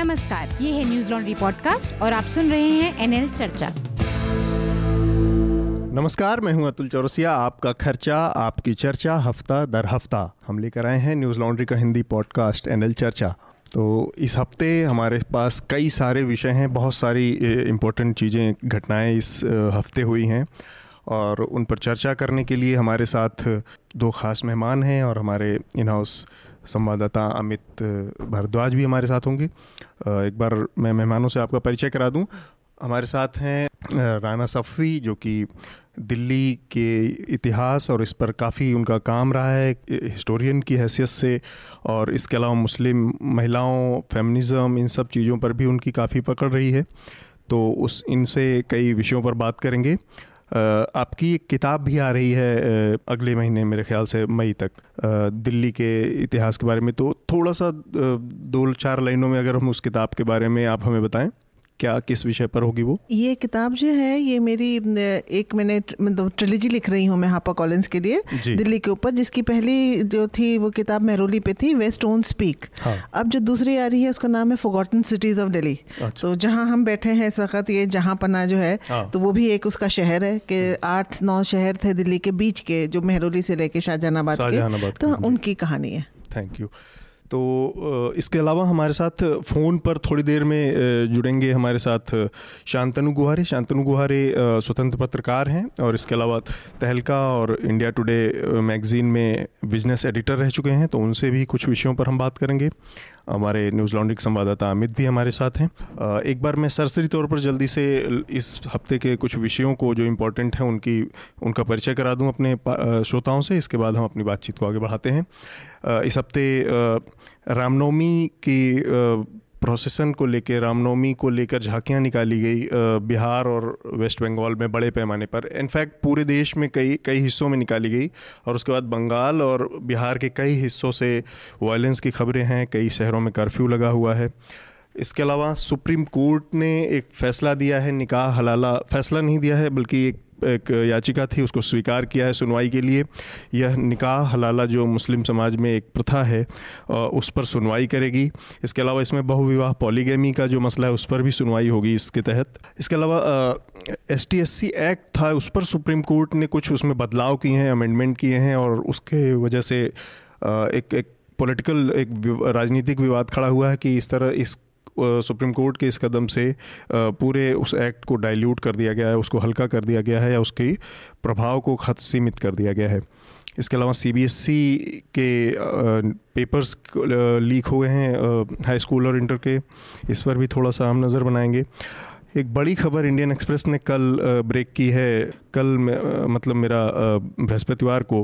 नमस्कार, ये है न्यूज़ लॉन्ड्री पॉडकास्ट और आप सुन रहे हैं एनएल चर्चा। नमस्कार, मैं हूँ अतुल चौरसिया, आपका खर्चा, आपकी चर्चा, हफ़्ता दर हफ़्ता। हम लेकर आए हैं न्यूज़ लॉन्ड्री का हिंदी पॉडकास्ट एनएल चर्चा। तो इस हफ़्ते हमारे पास कई सारे विषय हैं, बहुत सारी इम्पोर्टेंट चीज़ें, घटनाएँ इस हफ़्ते हुई हैं। और उन पर चर्चा करने के लिए हमारे साथ दो ख़ास मेहमान हैं और हमारे इन हाउस संवाददाता अमित भारद्वाज भी हमारे साथ होंगे। एक बार मैं मेहमानों से आपका परिचय करा दूँ। हमारे साथ हैं राना सफ़ी, जो कि दिल्ली के इतिहास और इस पर काफ़ी उनका काम रहा है हिस्टोरियन की हैसियत से। और इसके अलावा मुस्लिम महिलाओं, फेमिनिज़म, इन सब चीज़ों पर भी उनकी काफ़ी पकड़ रही है। तो उस, इनसे कई विषयों पर बात करेंगे। आपकी एक किताब भी आ रही है अगले महीने मेरे ख्याल से मई तक दिल्ली के इतिहास के बारे में। तो थोड़ा सा दो चार लाइनों में अगर हम उस किताब के बारे में आप हमें बताएँ। क्या किस विषय पर होगी वो? ये किताब जो है ये मेरी एक मैंने मतलब ट्रिलॉजी लिख रही हूँ मैं हापा कॉलेज के लिए दिल्ली के ऊपर जिसकी पहली जो थी वो किताब मेहरोली पे थी वेस्ट ओन स्पीक। अब जो दूसरी आ रही है उसका नाम है फोगॉटन सिटीज़ ऑफ़ दिल्ली तो जहाँ हम बैठे हैं इस वक्त ये जहाँ पना जो है हाँ। तो वो भी एक उसका शहर है कि आठ नौ शहर थे दिल्ली के बीच के जो मेहरोली से लेके शाहजहानाबाद के। तो उनकी कहानी है। थैंक यू तो इसके अलावा हमारे साथ फ़ोन पर थोड़ी देर में जुड़ेंगे हमारे साथ शांतनु गुहारे। शांतनु गुहारे स्वतंत्र पत्रकार हैं और इसके अलावा तहलका और इंडिया टुडे मैगज़ीन में बिज़नेस एडिटर रह चुके हैं तो उनसे भी कुछ विषयों पर हम बात करेंगे। हमारे न्यूज़ लॉन्ड्री के संवाददाता अमित भी हमारे साथ हैं। एक बार मैं सरसरी तौर पर जल्दी से इस हफ़्ते के कुछ विषयों को जो इम्पोर्टेंट हैं उनकी, उनका परिचय करा दूँ अपने श्रोताओं से। इसके बाद हम अपनी बातचीत को आगे बढ़ाते हैं। इस हफ़्ते रामनवमी की प्रोसेसन को लेकर रामनवमी को लेकर झांकियाँ निकाली गई बिहार और वेस्ट बंगाल में बड़े पैमाने पर। इनफैक्ट पूरे देश में कई कई हिस्सों में निकाली गई और उसके बाद बंगाल और बिहार के कई हिस्सों से वायलेंस की खबरें हैं, कई शहरों में कर्फ्यू लगा हुआ है। इसके अलावा सुप्रीम कोर्ट ने एक फ़ैसला दिया है, निकाह हलाला फ़ैसला नहीं दिया है, बल्कि एक एक याचिका थी, उसको स्वीकार किया है सुनवाई के लिए। यह निकाह हलाला जो मुस्लिम समाज में एक प्रथा है उस पर सुनवाई करेगी। इसके अलावा इसमें बहुविवाह पॉलीगेमी का जो मसला है, उस पर भी सुनवाई होगी इसके तहत। इसके अलावा S T S C act था, उस पर सुप्रीम कोर्ट ने कुछ उसमें बदलाव किए हैं अमेंडमेंट किए हैं, और उसके वजह से एक एक पॉलिटिकल एक राजनीतिक विवाद खड़ा हुआ है कि इस तरह इस सुप्रीम कोर्ट के इस कदम से पूरे उस एक्ट को डाइल्यूट कर दिया गया है, उसको हल्का कर दिया गया है या उसके प्रभाव को खत सीमित कर दिया गया है। इसके अलावा सी के पेपर्स लीक हुए हैं हाई स्कूल और इंटर के। इस पर भी थोड़ा सा हम नज़र बनाएँगे। एक बड़ी खबर इंडियन एक्सप्रेस ने कल ब्रेक की है। कल मतलब मेरा बृहस्पतिवार को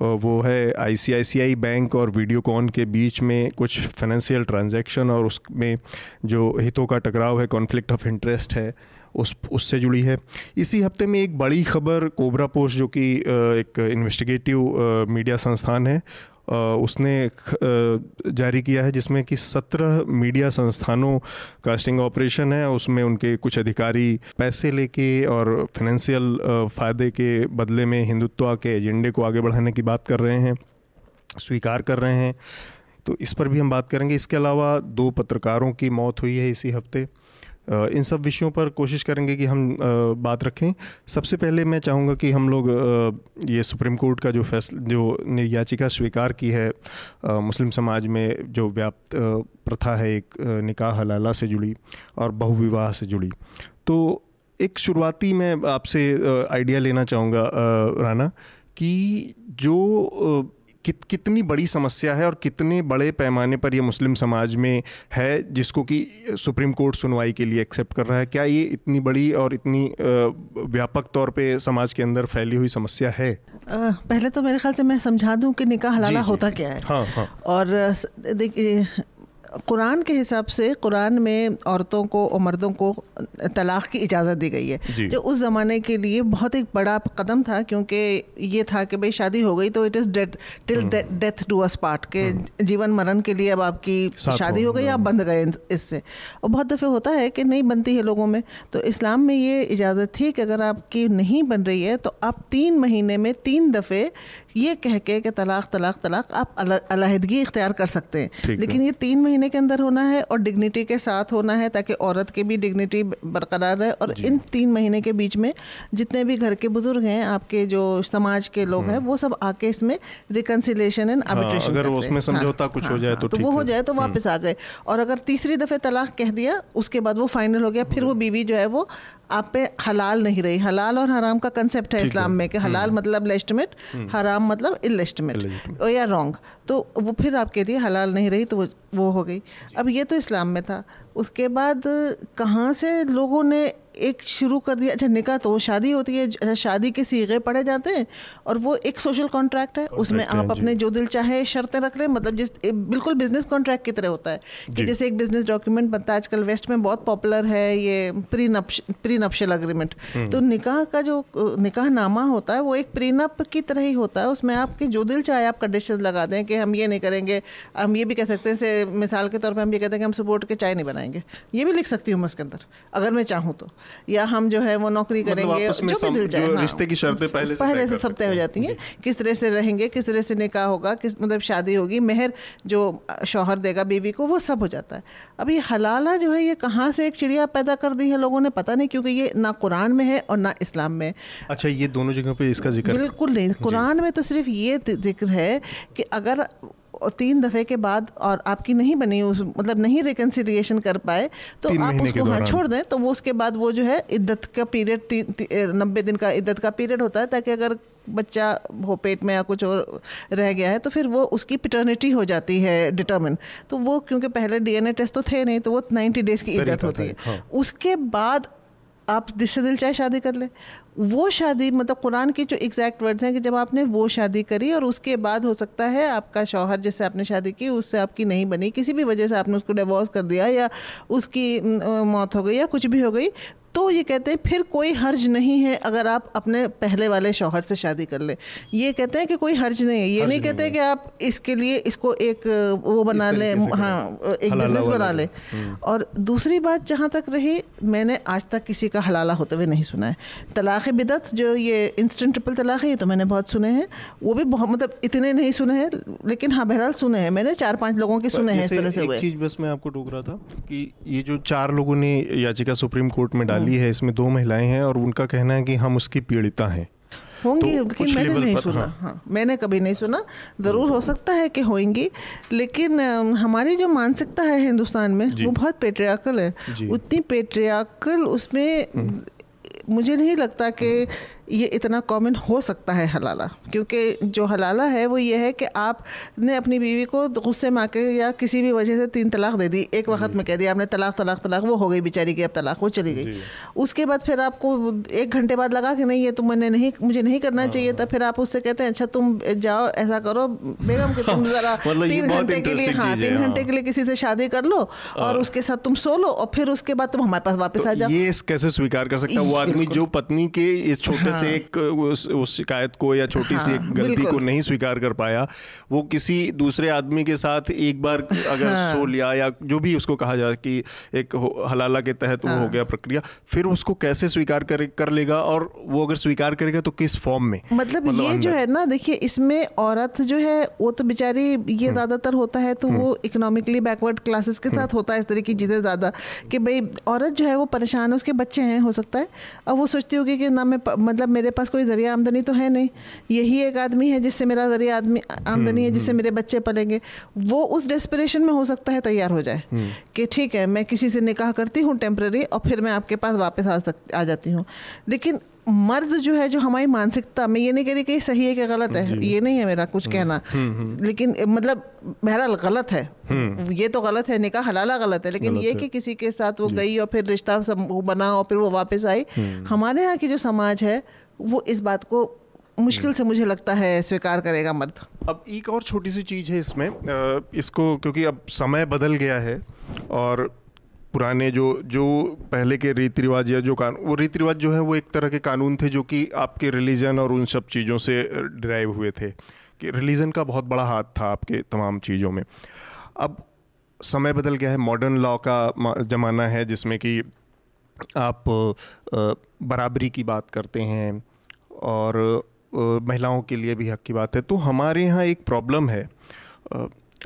वो है आईसीआईसीआई बैंक और वीडियोकॉन के बीच में कुछ फाइनेंशियल ट्रांजैक्शन और उसमें जो हितों का टकराव है कॉन्फ्लिक्ट ऑफ़ इंटरेस्ट है, उस, उससे जुड़ी है। इसी हफ़्ते में एक बड़ी खबर कोबरा पोस्ट जो कि एक इन्वेस्टिगेटिव मीडिया संस्थान है उसने जारी किया है जिसमें कि सत्रह मीडिया संस्थानों का स्टिंग ऑपरेशन है, उसमें उनके कुछ अधिकारी पैसे लेके और फाइनेंशियल फ़ायदे के बदले में हिंदुत्व के एजेंडे को आगे बढ़ाने की बात कर रहे हैं, स्वीकार कर रहे हैं। तो इस पर भी हम बात करेंगे। इसके अलावा दो पत्रकारों की मौत हुई है इसी हफ़्ते। इन सब विषयों पर कोशिश करेंगे कि हम बात रखें। सबसे पहले मैं चाहूँगा कि हम लोग ये सुप्रीम कोर्ट का जो फैसला जो ने याचिका स्वीकार की है मुस्लिम समाज में जो व्याप्त प्रथा है एक निकाह हलाला से जुड़ी और बहुविवाह से जुड़ी। तो एक शुरुआती मैं आपसे आइडिया लेना चाहूँगा राना कि जो कित कितनी बड़ी समस्या है और कितने बड़े पैमाने पर यह मुस्लिम समाज में है जिसको कि सुप्रीम कोर्ट सुनवाई के लिए एक्सेप्ट कर रहा है? क्या ये इतनी बड़ी और इतनी व्यापक तौर पे समाज के अंदर फैली हुई समस्या है? पहले तो मेरे ख्याल से मैं समझा दूँ कि निकाह हलाला होता क्या है। हाँ, हाँ. और देखिए कुरान के हिसाब से कुरान में औरतों को और मर्दों को तलाक़ की इजाज़त दी गई है जो। उस ज़माने के लिए बहुत एक बड़ा कदम था क्योंकि ये था कि भाई शादी हो गई तो it is death till death do us part के हम्म। जीवन मरण के लिए अब आपकी शादी हो गई आप बंध गए इससे। और बहुत दफ़े होता है कि नहीं बनती है लोगों में तो इस्लाम में ये इजाज़त थी कि अगर आपकी नहीं बन रही है तो आप तीन महीने में तीन दफ़े ये कह के कि तलाक तलाक तलाक आप अलहदगी इख्तियार कर सकते हैं। लेकिन ये तीन महीने महीने के अंदर होना है और डिग्निटी के साथ होना है ताकि औरत की भी डिग्निटी बरकरार रहे। और इन तीन महीने के बीच में जितने भी घर के बुज़ुर्ग हैं आपके जो समाज के लोग हैं हम्म। वो सब आके इसमें रिकन्सिलेशन एंड आर्बिट्रेशन अगर उसमें समझौता हाँ, कुछ हाँ, हो जाए हाँ, तो, तो वो हो जाए तो वापस आ गए। और अगर तीसरी दफ़े तलाक कह दिया उसके बाद वो फाइनल हो गया फिर वो बीवी जो है वो आप पे हलाल नहीं रही। हलाल और हराम का कंसेप्ट है इस्लाम में कि हलाल हम्म। मतलब लेस्टमेट हम्म। हराम मतलब इलेस्टमेट या रॉन्ग तो वो फिर आपके लिए हलाल नहीं रही तो वो वो हो गई। अब ये तो इस्लाम में था। उसके बाद कहाँ से लोगों ने एक शुरू कर दिया। अच्छा निकाह तो शादी होती है अच्छा शादी के सीगे पढ़े जाते हैं और वो एक सोशल कॉन्ट्रैक्ट है। उसमें आप अपने जो दिल चाहे शर्तें रख लें मतलब जिस बिल्कुल बिज़नेस कॉन्ट्रैक्ट की तरह होता है। कि जैसे एक बिज़नेस डॉक्यूमेंट बनता है आजकल वेस्ट में बहुत पॉपुलर है ये prenuptial prenuptial agreement तो निकाह का जो निकाह नामा होता है वो एक प्रीनप की तरह ही होता है। उसमें आपके जो दिल चाहे आप कंडीशन लगा दें कि हम ये नहीं करेंगे हम ये भी कह सकते हैं मिसाल के तौर पर हम ये कहते हैं कि हम सपोर्ट के चाय नहीं बनाएँगे। ये भी लिख सकती हूँ मैं उसके अंदर अगर मैं चाहूँ तो। या हम जो है वो नौकरी मतलब करेंगे मतलब जो भी दिल चाहे हाँ, रिश्ते की शर्तें पहले से पहले से सब तय हो जाती हैं किस तरह से रहेंगे किस तरह से निकाह होगा किस मतलब शादी होगी मेहर जो शौहर देगा बीवी को वो सब हो जाता है। अब ये हलाला जो है ये कहाँ से एक चिड़िया पैदा कर दी है लोगों ने पता नहीं क्योंकि ये ना कुरान में है और ना इस्लाम में। अच्छा ये दोनों जगह पे इसका ज़िक्र बिल्कुल नहीं कुरान में तो सिर्फ़ ये ज़िक्र है कि अगर तीन दफ़े के बाद और आपकी नहीं बनी उस मतलब नहीं रिकन्सिलिएशन कर पाए तो आप उसको हाँ छोड़ दें तो वो उसके बाद वो जो है इद्दत का पीरियड नब्बे दिन का इद्दत का पीरियड होता है ताकि अगर बच्चा हो पेट में या कुछ और रह गया है तो फिर वो उसकी पिटर्निटी हो जाती है डिटर्मिन तो वो क्योंकि पहले डीएनए टेस्ट तो थे नहीं तो वो नाइन्टी डेज़ की इद्दत होती है। हाँ। उसके बाद आप जिससे दिल चाहे शादी कर ले। वो शादी मतलब कुरान की जो एग्जैक्ट वर्ड्स हैं कि जब आपने वो शादी करी और उसके बाद हो सकता है आपका शौहर जिससे आपने शादी की, उससे आपकी नहीं बनी। किसी भी वजह से आपने उसको डिवोर्स कर दिया या उसकी मौत हो गई या कुछ भी हो गई तो ये कहते हैं फिर कोई हर्ज नहीं है अगर आप अपने पहले वाले शौहर से शादी कर ले। ये कहते हैं कि कोई हर्ज नहीं है। ये नहीं कहते कि आप इसके लिए इसको एक वो बना लें हाँ एक बिज़नेस बना लें। हम्म। और दूसरी बात जहाँ तक रही मैंने आज तक किसी का हलाला होते हुए नहीं सुना है। तलाक़ बिदत जो ये इंस्टेंट ट्रिपल तलाक़ है ये तो मैंने बहुत सुने हैं। वो भी बहुत मतलब इतने नहीं सुने हैं लेकिन हाँ बहरहाल सुने हैं। मैंने चार पाँच लोगों के सुने हैं इस तरह से हुए। चीज़ बस मैं आपको टोक रहा था कि ये जो चार लोगों ने याचिका सुप्रीम कोर्ट में डाली है इसमें दो महिलाएँ हैं और उनका कहना है कि हम उसकी पीड़िता हैं। होंगी तो मैंने नहीं सुना। हाँ।, हाँ मैंने कभी नहीं सुना। ज़रूर हो सकता है कि होंगी लेकिन हमारी जो मानसिकता है हिंदुस्तान में वो बहुत पेट्रियाकल है। उतनी पेट्रियाकल उसमें हम्म। मुझे नहीं लगता कि ये इतना कॉमन हो सकता है हलाला। क्योंकि जो हलाला है वो ये है कि आपने अपनी बीवी को गुस्से में आके या किसी भी वजह से तीन तलाक दे दी। एक वक्त में कह दिया आपने तलाक तलाक तलाक वो हो गई बेचारी की अब तलाक वो चली गई। उसके बाद फिर आपको एक घंटे बाद लगा कि नहीं ये तुम मैंने नहीं मुझे नहीं करना हाँ। चाहिए था। फिर आप उससे कहते हैं अच्छा तुम जाओ ऐसा करो बेगम कि तुम ज़रा मतलब तीन घंटे के लिए हाँ तीन घंटे हाँ। के लिए किसी से शादी कर लो और हाँ। उसके साथ तुम सो लो और फिर उसके बाद तुम हमारे पास वापस तो आ जाओ। ये कैसे स्वीकार कर सकता है? वो आदमी जो पत्नी के इस छोटे से हाँ। एक उस, उस शिकायत को या छोटी हाँ, सी एक गलती को नहीं स्वीकार कर पाया वो किसी दूसरे आदमी के साथ एक बार अगर हाँ, सो लिया या जो भी उसको कहा जाए कि एक हलाला के तहत हाँ, वो हो हाँ। गया प्रक्रिया फिर उसको कैसे स्वीकार कर कर लेगा और वो अगर स्वीकार करेगा तो किस फॉर्म में मतलब, मतलब ये जो है ना देखिए इसमें औरत जो है वो तो बेचारी ये हम्म। ज़्यादातर होता है तो हम्म। वो इकोनॉमिकली बैकवर्ड क्लासेस के साथ हम्म। होता है इस तरह की चीज़ें ज़्यादा कि भाई औरत जो है वो परेशान है उसके बच्चे हैं हो सकता है अब वो सोचती होगी कि ना मैं मतलब मेरे पास कोई ज़रिया आमदनी तो है नहीं। यही एक आदमी है जिससे मेरा ज़रिया आदमी आमदनी है जिससे मेरे बच्चे पलेंगे। वो उस डेस्परेशन में हो सकता है तैयार हो जाए हम्म। कि ठीक है मैं किसी से निकाह करती हूँ टेम्प्रेरी और फिर मैं आपके पास वापस आ सक आ जाती हूँ। लेकिन मर्द जो है जो हमारी मानसिकता मैं ये नहीं कह रही कि सही है कि गलत है ये नहीं है मेरा कुछ हम्म। कहना। हम्म, लेकिन मतलब बहरहाल गलत है। ये तो गलत है निकाह हलाला गलत है लेकिन ये कि किसी के साथ वो गई और फिर रिश्ता बना और फिर वो वापस आई। हमारे यहाँ की जो समाज है वो इस बात को मुश्किल से मुझे लगता है स्वीकार करेगा मर्द। अब एक और छोटी सी चीज़ है इसमें इसको क्योंकि अब समय बदल गया है और पुराने जो जो पहले के रीति रिवाज या जो कानून वो रीति रिवाज जो है वो एक तरह के कानून थे जो कि आपके रिलीजन और उन सब चीज़ों से ड्राइव हुए थे। कि रिलीजन का बहुत बड़ा हाथ था आपके तमाम चीज़ों में। अब समय बदल गया है मॉडर्न लॉ का ज़माना है जिसमें कि आप बराबरी की बात करते हैं और महिलाओं के लिए भी हक की बात है। तो हमारे यहाँ एक प्रॉब्लम है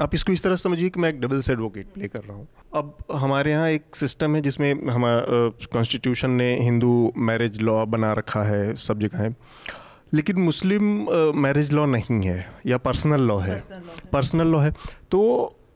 आप इसको इस तरह समझिए कि मैं एक डबल एडवोकेट प्ले कर रहा हूँ। अब हमारे यहाँ एक सिस्टम है जिसमें हमारा कॉन्स्टिट्यूशन ने हिंदू मैरिज लॉ बना रखा है सब जगह है। लेकिन मुस्लिम मैरिज लॉ नहीं है या पर्सनल लॉ है। पर्सनल लॉ है। तो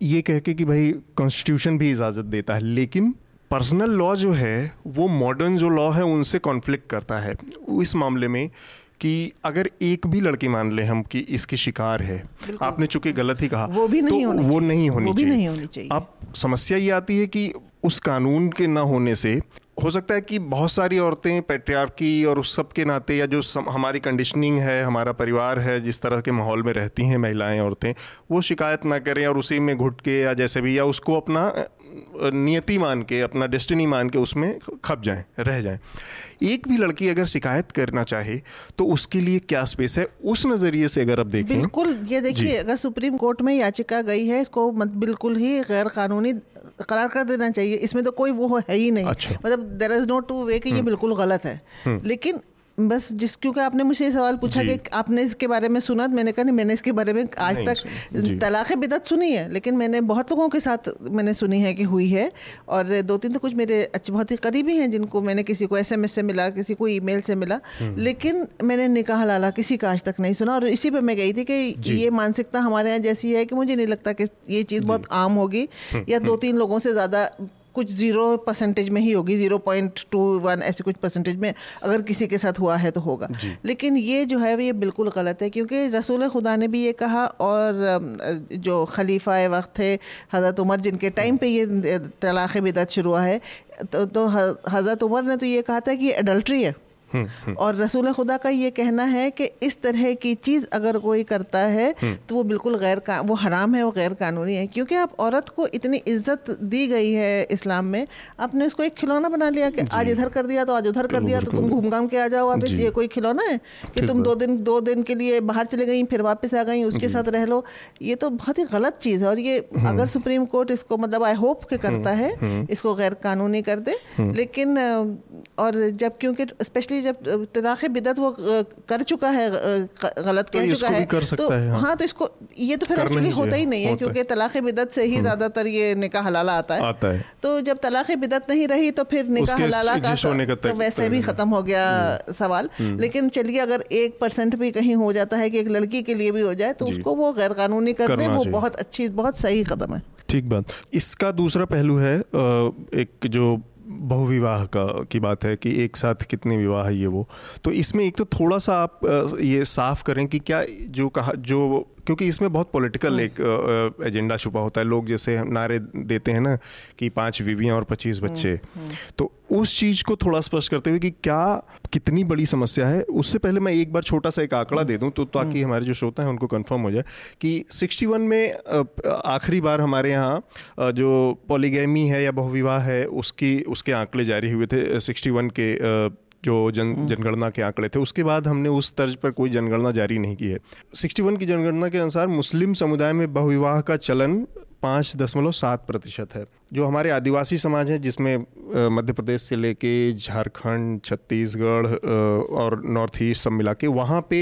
ये कह के कि भाई कॉन्स्टिट्यूशन भी इजाज़त देता है लेकिन पर्सनल लॉ जो है वो मॉडर्न जो लॉ है उनसे कॉन्फ्लिक्ट करता है। इस मामले में कि अगर एक भी लड़की मान ले हम कि इसकी शिकार है आपने चूँकि गलत ही कहा वो भी नहीं तो होनी वो नहीं होनी वो भी नहीं होनी चाहिए। अब समस्या ये आती है कि उस कानून के ना होने से हो सकता है कि बहुत सारी औरतें पेट्रियार्की और उस सब के नाते या जो सम, हमारी कंडीशनिंग है हमारा परिवार है जिस तरह के माहौल में रहती हैं महिलाएँ औरतें वो शिकायत ना करें और उसी में घुट के या जैसे भी या उसको अपना नियति मान के अपना डेस्टिनी मान के उसमें खप जाएँ रह जाएँ। एक भी लड़की अगर शिकायत करना चाहे तो उसके लिए क्या स्पेस है? उस नज़रिए से अगर आप देखें। बिल्कुल ये देखिए अगर सुप्रीम कोर्ट में याचिका गई है इसको बिल्कुल ही गैर कानूनी करार कर देना चाहिए। इसमें तो कोई वो है ही नहीं। अच्छा। मतलब there is not two way कि ये हम्म। बिल्कुल गलत है। हम्म। लेकिन बस जिस क्योंकि आपने मुझे ये सवाल पूछा कि आपने इसके बारे में सुना मैंने कहा नहीं मैंने इसके बारे में आज तक तलाक बिदत सुनी है लेकिन मैंने बहुत लोगों के साथ मैंने सुनी है कि हुई है और दो तीन तो कुछ मेरे अच्छे बहुत ही करीबी हैं जिनको मैंने किसी को एसएमएस से मिला किसी को ईमेल से मिला हम्म। लेकिन मैंने निकाह लाला किसी का आज तक नहीं सुना और इसी पर मैं गई थी कि ये मानसिकता हमारे यहाँ जैसी है कि मुझे नहीं लगता कि ये चीज़ बहुत आम होगी हम्म, या दो हम्म। तीन लोगों से ज़्यादा कुछ ज़ीरो परसेंटेज में ही होगी ज़ीरो पॉइंट टू वन ऐसे कुछ परसेंटेज में अगर किसी के साथ हुआ है तो होगा लेकिन ये जो है ये बिल्कुल गलत है क्योंकि रसूल खुदा ने भी ये कहा और जो खलीफा वक्त थे हज़रत उमर जिनके टाइम पे ये तलाक़ बिदत शुरू हुआ है तो, तो हज़रत उमर ने तो ये कहा था कि एडल्ट्री है। और रसूल खुदा का ये कहना है कि इस तरह की चीज़ अगर कोई करता है हम्म। तो वो बिल्कुल गैर का वो हराम है वो गैर कानूनी है। क्योंकि आप औरत को इतनी इज़्ज़त दी गई है इस्लाम में आपने उसको एक खिलौना बना लिया कि आज इधर कर दिया तो आज उधर कर दिया तो तुम घूम घाम के आ जाओ वापस ये कोई खिलौना है कि तुम दो दिन दो दिन के लिए बाहर चले गई फिर वापस आ गई उसके साथ रह लो। ये तो बहुत ही गलत चीज़ है और ये अगर सुप्रीम कोर्ट इसको मतलब आई होप के करता है इसको गैर कानूनी कर दे। लेकिन और जब क्योंकि स्पेशली जब तलाक बिदत वो कर चुका है गलत तो कह चुका है कर सकता तो है, हाँ।, हाँ तो इसको ये तो फिर एक्चुअली होता ही नहीं है क्योंकि तलाक बिदत से ही हम्म। ज़्यादातर ये निकाह हलाला आता है। आता है। तो जब तलाक बिदत नहीं रही तो फिर निकाह हलाला का तो वैसे भी ख़त्म हो गया हम्म। सवाल। हम्म। लेकिन चलिए अगर एक परसेंट भी कहीं हो जाता है कि एक लड़की के लिए भी हो जाए तो उसको वो गैर कानूनी कर दे वो बहुत अच्छी बहुत सही कदम है। ठीक बात। इसका दूसरा पहलू है एक जो बहुविवाह का, की बात है कि एक साथ कितने विवाह है ये वो। तो इसमें एक तो थोड़ा सा आप ये साफ़ करें कि क्या जो कहा, जो क्योंकि इसमें बहुत पॉलिटिकल हाँ। एक एजेंडा छुपा होता है लोग जैसे नारे देते हैं ना कि पाँच बीवियाँ और पच्चीस हाँ, बच्चे हाँ। तो उस चीज़ को थोड़ा स्पष्ट करते हुए कि क्या कितनी बड़ी समस्या है उससे पहले मैं एक बार छोटा सा एक आंकड़ा दे दूँ तो ताकि हमारे जो श्रोता हैं उनको कंफर्म हो जाए कि 61 में आखिरी बार हमारे यहाँ जो पॉलीगैमी है या बहुविवाह है उसकी उसके आंकड़े जारी हुए थे 61 के जो जन हम्म। जनगणना के आंकड़े थे उसके बाद हमने उस तर्ज पर कोई जनगणना जारी नहीं की है 61 की जनगणना के अनुसार मुस्लिम समुदाय में बहुविवाह का चलन पाँच दशमलव सात प्रतिशत है जो हमारे आदिवासी समाज हैं जिसमें मध्य प्रदेश से लेके झारखंड छत्तीसगढ़ और नॉर्थ ईस्ट सब मिला के वहाँ पे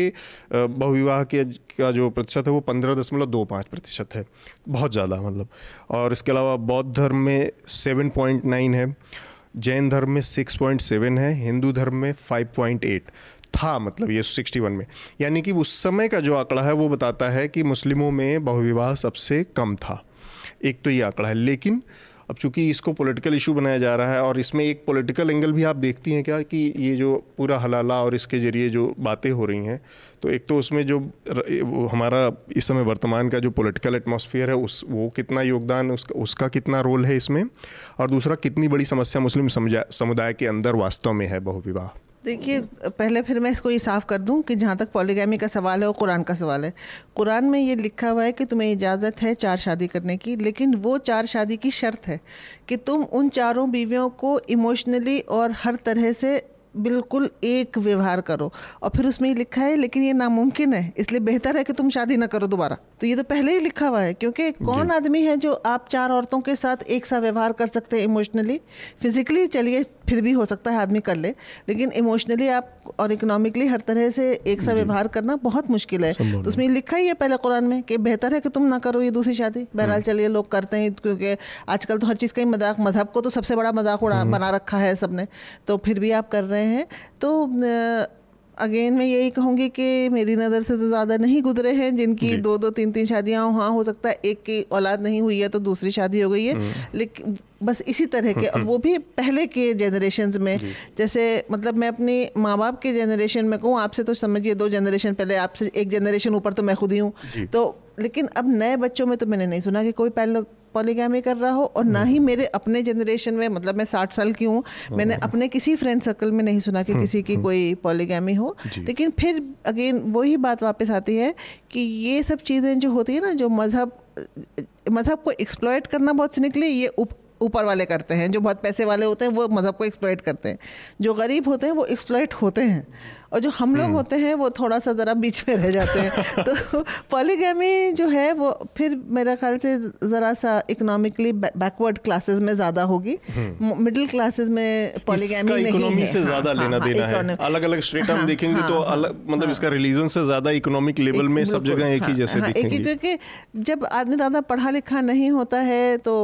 बहुविवाह के का जो प्रतिशत है वो पंद्रह दशमलव दो पाँच प्रतिशत है बहुत ज़्यादा मतलब और इसके अलावा बौद्ध धर्म में सेवन पॉइंट नाइन है जैन धर्म में सिक्स पॉइंट सेवन है, हिंदू धर्म में फाइव पॉइंट एट। था मतलब ये सिक्सटी वन में। यानी कि उस समय का जो आंकड़ा है, वो बताता है कि मुस्लिमों में बहुविवाह सबसे कम था। एक तो ये आंकड़ा है, लेकिन अब चूँकि इसको पॉलिटिकल इशू बनाया जा रहा है और इसमें एक पॉलिटिकल एंगल भी आप देखती हैं क्या कि ये जो पूरा हलाला और इसके ज़रिए जो बातें हो रही हैं तो एक तो उसमें जो हमारा इस समय वर्तमान का जो पॉलिटिकल एटमॉस्फेयर है, उस, वो कितना योगदान उसका उसका कितना रोल है इसमें? और दूसरा, कितनी बड़ी समस्या मुस्लिम समुदाय के अंदर वास्तव में है बहुविवाह? देखिए पहले फिर मैं इसको ये साफ़ कर दूँ कि जहाँ तक पॉलीगैमी का सवाल है वो कुरान का सवाल है। कुरान में ये लिखा हुआ है कि तुम्हें इजाज़त है चार शादी करने की लेकिन वो चार शादी की शर्त है कि तुम उन चारों बीवियों को इमोशनली और हर तरह से बिल्कुल एक व्यवहार करो। और फिर उसमें ये लिखा है लेकिन ये नामुमकिन है इसलिए बेहतर है कि तुम शादी ना करो दोबारा। तो ये तो पहले ही लिखा हुआ है क्योंकि कौन आदमी है जो आप चार औरतों के साथ एक सा व्यवहार कर सकते हैं इमोशनली फिजिकली? चलिए फिर भी हो सकता है आदमी कर ले। लेकिन इमोशनली आप और इकोनॉमिकली हर तरह से एक सा व्यवहार करना बहुत मुश्किल है। तो उसमें लिखा ही है पहले कुरान में कि बेहतर है कि तुम ना करो ये दूसरी शादी। बहरहाल हम्म। चलिए लोग करते हैं क्योंकि आजकल तो हर चीज़ का ही मज़ाक मज़हब को तो सबसे बड़ा मज़ाक उड़ा हम्म। बना रखा है सबने। तो फिर भी आप कर रहे हैं। तो अगेन मैं यही कहूँगी कि मेरी नज़र से तो ज़्यादा नहीं गुजरे हैं जिनकी दो दो तीन तीन शादियाँ हाँ हो सकता है एक की औलाद नहीं हुई है तो दूसरी शादी हो गई है। हम्म। लेकिन बस इसी तरह के और वो भी पहले के जनरेशन में जैसे मतलब मैं अपने माँ बाप के जनरेशन में कहूँ आपसे तो समझिए दो जनरेशन पहले आपसे एक जनरेशन ऊपर तो मैं खुद ही हूँ। तो लेकिन अब नए बच्चों में तो मैंने नहीं सुना कि कोई पहले पॉलीगामी कर रहा हो और ना ही हम्म। मेरे अपने जनरेशन में मतलब मैं साठ साल की हूँ मैंने हम्म। अपने किसी फ्रेंड सर्कल में नहीं सुना कि हम्म, किसी की कोई पॉलीगामी हो लेकिन फिर अगेन वही बात वापस आती है कि ये सब चीज़ें जो होती है ना जो मज़हब मज़हब को एक्सप्लॉयट करना बहुत निकले ये ऊपर वाले करते हैं जो बहुत पैसे वाले होते हैं वो मज़हब को एक्सप्लॉयट करते हैं। जो गरीब होते हैं वो एक्सप्लॉयट होते हैं। और जो हम लोग हम्म। होते हैं वो थोड़ा सा ज़रा बीच में रह जाते हैं। तो पॉलीगैमी जो है वो फिर मेरा ख्याल से ज़रा सा इकोनॉमिकली बैकवर्ड क्लासेस में ज़्यादा होगी। मिडिल क्लासेस में पॉलीगैमी नहीं है। से ज़्यादा हाँ, लेना हाँ, देना है। अलग अलग स्टेट हम देखेंगे तो अलग मतलब इसका रिलीजन से ज़्यादा इकोनॉमिक लेवल में सब जगह एक ही जैसे क्योंकि जब आदमी ज़्यादा पढ़ा लिखा नहीं होता है तो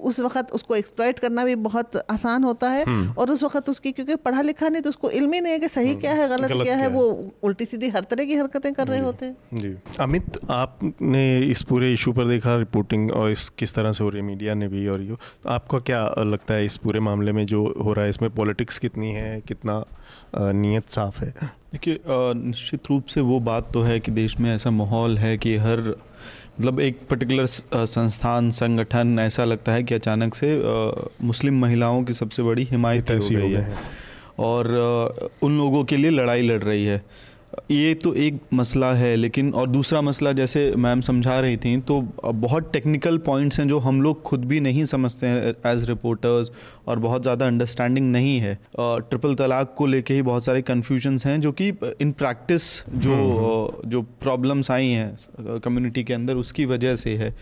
उस वक्त उसको एक्सप्लॉइट करना भी बहुत आसान होता है हम्म। और उस वक्त उसकी क्योंकि पढ़ा लिखा नहीं तो उसको इल्म ही नहीं है कि सही हम्म। क्या है गलत, गलत क्या, क्या है। वो उल्टी सीधी हर तरह की हरकतें कर रहे होते हैं। जी। अमित आपने इस पूरे इशू पर देखा रिपोर्टिंग और इस किस तरह से हो रही है मीडिया ने भी और यो। तो आपको क्या लगता है इस पूरे मामले में जो हो रहा है इसमें पॉलिटिक्स कितनी है कितना नीयत साफ़ है? देखिए निश्चित रूप से वो बात तो है कि देश में ऐसा माहौल है कि हर मतलब एक पर्टिकुलर संस्थान संगठन ऐसा लगता है कि अचानक से मुस्लिम महिलाओं की सबसे बड़ी हिमायत हो गई है। और उन लोगों के लिए लड़ाई लड़ रही है। ये तो एक मसला है लेकिन और दूसरा मसला जैसे मैम समझा रही थी तो बहुत टेक्निकल पॉइंट्स हैं जो हम लोग खुद भी नहीं समझते हैं एज रिपोर्टर्स और बहुत ज़्यादा अंडरस्टैंडिंग नहीं है ट्रिपल तलाक को लेके ही बहुत सारे कन्फ्यूजन्स हैं जो कि इन प्रैक्टिस जो हम्म, हम्म। जो प्रॉब्लम्स आई हैं कम्युनिटी के अंदर उसकी वजह से है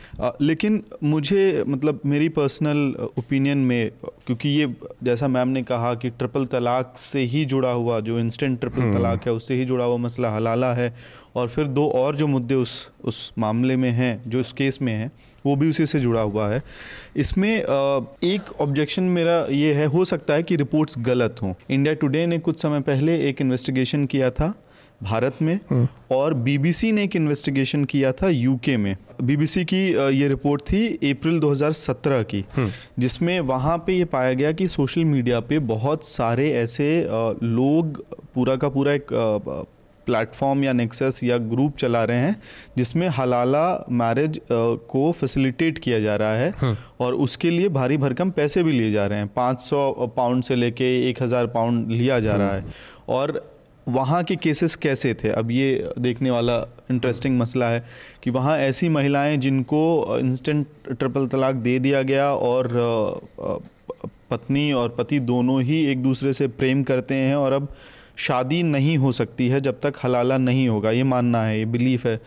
लेकिन मुझे मतलब मेरी पर्सनल ओपिनियन में क्योंकि ये जैसा मैम ने कहा कि ट्रिपल तलाक से ही जुड़ा हुआ जो इंस्टेंट ट्रिपल हम्म। तलाक है उससे ही जुड़ा हुआ मसला हलाला है। और फिर दो और जो मुद्दे उस उस मामले में हैं जो इस केस में हैं वो भी उसी से जुड़ा हुआ है। इसमें एक ऑब्जेक्शन मेरा ये है हो सकता है कि रिपोर्ट्स गलत हों। इंडिया टुडे ने कुछ समय पहले एक इन्वेस्टिगेशन किया था भारत में। और बीबीसी ने एक इन्वेस्टिगेशन किया था यूके में बीबीसी की ये रिपोर्ट थी अप्रैल 2017 की। जिसमें वहाँ पे ये पाया गया कि सोशल मीडिया पे बहुत सारे ऐसे लोग पूरा का पूरा एक प्लेटफॉर्म या नेक्सस या ग्रुप चला रहे हैं, जिसमें हलाला मैरिज को फैसिलिटेट किया जा रहा है। और उसके लिए भारी भरकम पैसे भी लिए जा रहे हैं 500 पाउंड से लेके 1000 पाउंड लिया जा रहा। है और वहाँ के केसेस कैसे थे? अब ये देखने वाला इंटरेस्टिंग मसला है कि वहाँ ऐसी महिलाएँ जिनको इंस्टेंट ट्रिपल तलाक दे दिया गया और पत्नी और पति दोनों ही एक दूसरे से प्रेम करते हैं और अब शादी नहीं हो सकती है जब तक हलाला नहीं होगा। ये मानना है ये बिलीफ है।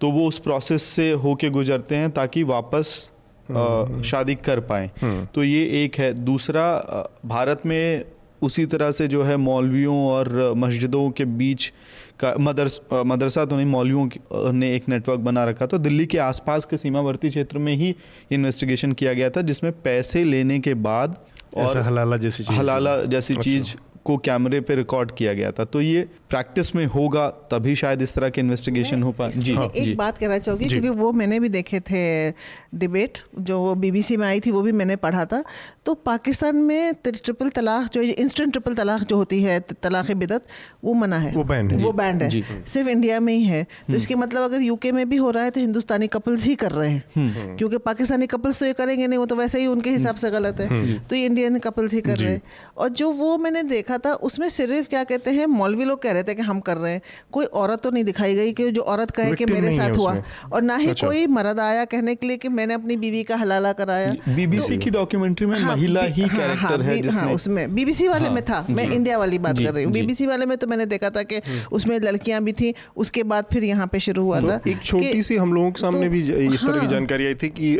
तो वो उस प्रोसेस से होके गुजरते हैं ताकि वापस आ, हम्म। शादी कर पाए। हम्म। तो ये एक है। दूसरा भारत में उसी तरह से जो है मौलवियों और मस्जिदों के बीच का मदरस मदरसा तो नहीं मौलवियों ने एक नेटवर्क बना रखा तो दिल्ली के आसपास के सीमावर्ती क्षेत्र में ही इन्वेस्टिगेशन किया गया था जिसमें पैसे लेने के बाद और हलाला जैसी चीज़ हलाला जैसी अच्छा। चीज़ को कैमरे पे रिकॉर्ड किया गया था। तो ये प्रैक्टिस में होगा तभी शायद इस तरह के इन्वेस्टिगेशन हो पाए जी। हाँ, एक जी, बात कहना चाहूँगी क्योंकि वो मैंने भी देखे थे डिबेट जो बीबीसी में आई थी वो भी मैंने पढ़ा था। तो पाकिस्तान में ट्रिपल तलाक जो इंस्टेंट ट्रिपल तलाक जो होती है तलाक बिदत वो मना है। वो बैंड है वो बैंड है। सिर्फ़ इंडिया में ही है। तो हम्म। इसके मतलब अगर यूके में भी हो रहा है तो हिंदुस्तानी कपल्स ही कर रहे हैं। हम्म। क्योंकि पाकिस्तानी कपल्स तो ये करेंगे नहीं वो तो वैसे ही उनके हिसाब से गलत है। हम्म। तो ये इंडियन कपल्स ही कर रहे हैं। और जो वो मैंने देखा था उसमें सिर्फ़ क्या कहते हैं मौलवी लोग कह रहे थे कि हम कर रहे हैं। कोई औरत तो नहीं दिखाई गई कि जो औरत कहे कि मेरे साथ हुआ। और ना ही अच्छा। कोई मर्द आया कहने के लिए कि मैंने अपनी बीवी का हलाला कराया। बीबीसी तो, की डॉक्यूमेंट्री में हाँ, महिला ही कैरेक्टर हाँ, है हाँ, हाँ, उसमें। बीबीसी वाले में था। मैं इंडिया वाली बात कर रही हूँ। बीबीसी वाले में तो मैंने देखा था कि। उसमें लड़कियाँ भी थी उसके बाद फिर यहाँ पे शुरू हुआ तो था एक छोटी सी हम लोगों के सामने तो भी इस तरह की जानकारी आई थी कि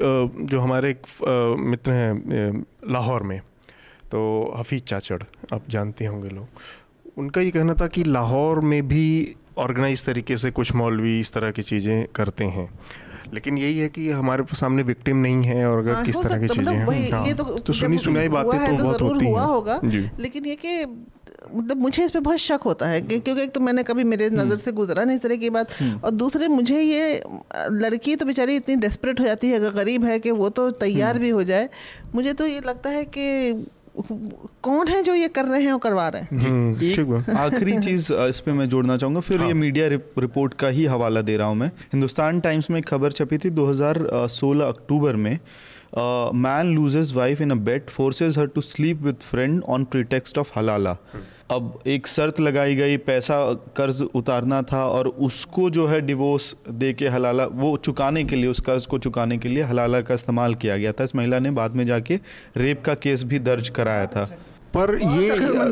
जो हमारे एक मित्र हैं लाहौर में। तो हफीज चाचड़ आप जानते होंगे लोग। उनका ये कहना था कि लाहौर में भी ऑर्गेनाइज तरीके से कुछ मौलवी इस तरह की चीज़ें करते हैं। लेकिन यही है कि हमारे सामने विक्टिम नहीं है और अगर हाँ, किस तरह की चीज़ें मतलब हैं हाँ, तो, तो सुनी सुनाई बातें तो, तो बहुत होती हैं। होगा। लेकिन ये कि मतलब मुझे इस पर बहुत शक होता है कि क्योंकि एक तो मैंने कभी मेरे हम्म। नज़र से गुजरा नहीं इस तरह की बात। हम्म। और दूसरे मुझे ये लड़की तो बेचारी इतनी डेस्परेट हो जाती है अगर गरीब है कि वो तो तैयार हम्म। भी हो जाए। मुझे तो ये लगता है कि कौन है जो ये कर रहे हैं और करवा रहे हैं? ठीक है आखिरी चीज़ इस पे मैं जोड़ना चाहूँगा फिर हाँ. ये मीडिया रिपोर्ट का ही हवाला दे रहा हूँ मैं। हिंदुस्तान टाइम्स में एक खबर छपी थी 2016 अक्टूबर में man loses wife in a bet forces her to sleep with friend on pretext of halala अब एक शर्त लगाई गई, पैसा कर्ज उतारना था और उसको जो है डिवोर्स दे के हलाला, वो चुकाने के लिए, उस कर्ज को चुकाने के लिए हलाला का इस्तेमाल किया गया था। इस महिला ने बाद में जाके रेप का केस भी दर्ज कराया था। पर ये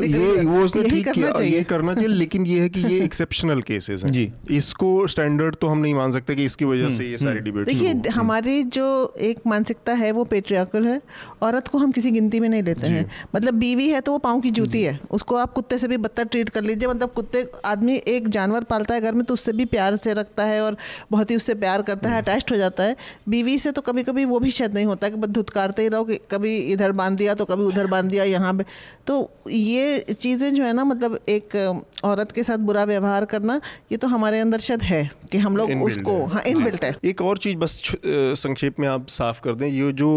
ये वो उसने ठीक किया ये करना चाहिए लेकिन ये है कि ये एक्सेप्शनल केसेस हैं। जी। इसको स्टैंडर्ड तो हम नहीं मान सकते कि इसकी वजह से ये हम्म, सारी डिबेट हम्म। देखिए हमारी जो एक मानसिकता है वो पेट्रियाकल है। औरत को हम किसी गिनती में नहीं लेते हैं। मतलब बीवी है तो वो पाँव की जूती है। उसको आप कुत्ते से भी बदतर ट्रीट कर लीजिए। मतलब कुत्ते आदमी एक जानवर पालता है घर में तो उससे भी प्यार से रखता है और बहुत ही उससे प्यार करता है अटैच हम्म। हो जाता है। बीवी से तो कभी कभी वो भी शायद नहीं होता कि बस धुतकारते ही रहो कि कभी इधर बाँध दिया तो कभी उधर बाँध दिया यहाँ पे तो ये चीज़ें जो है ना मतलब एक औरत के साथ बुरा व्यवहार करना ये तो हमारे अंदर शायद है कि हम लोग उसको हाँ। इनबिल्ट है। एक और चीज़ बस संक्षेप में आप साफ़ कर दें ये जो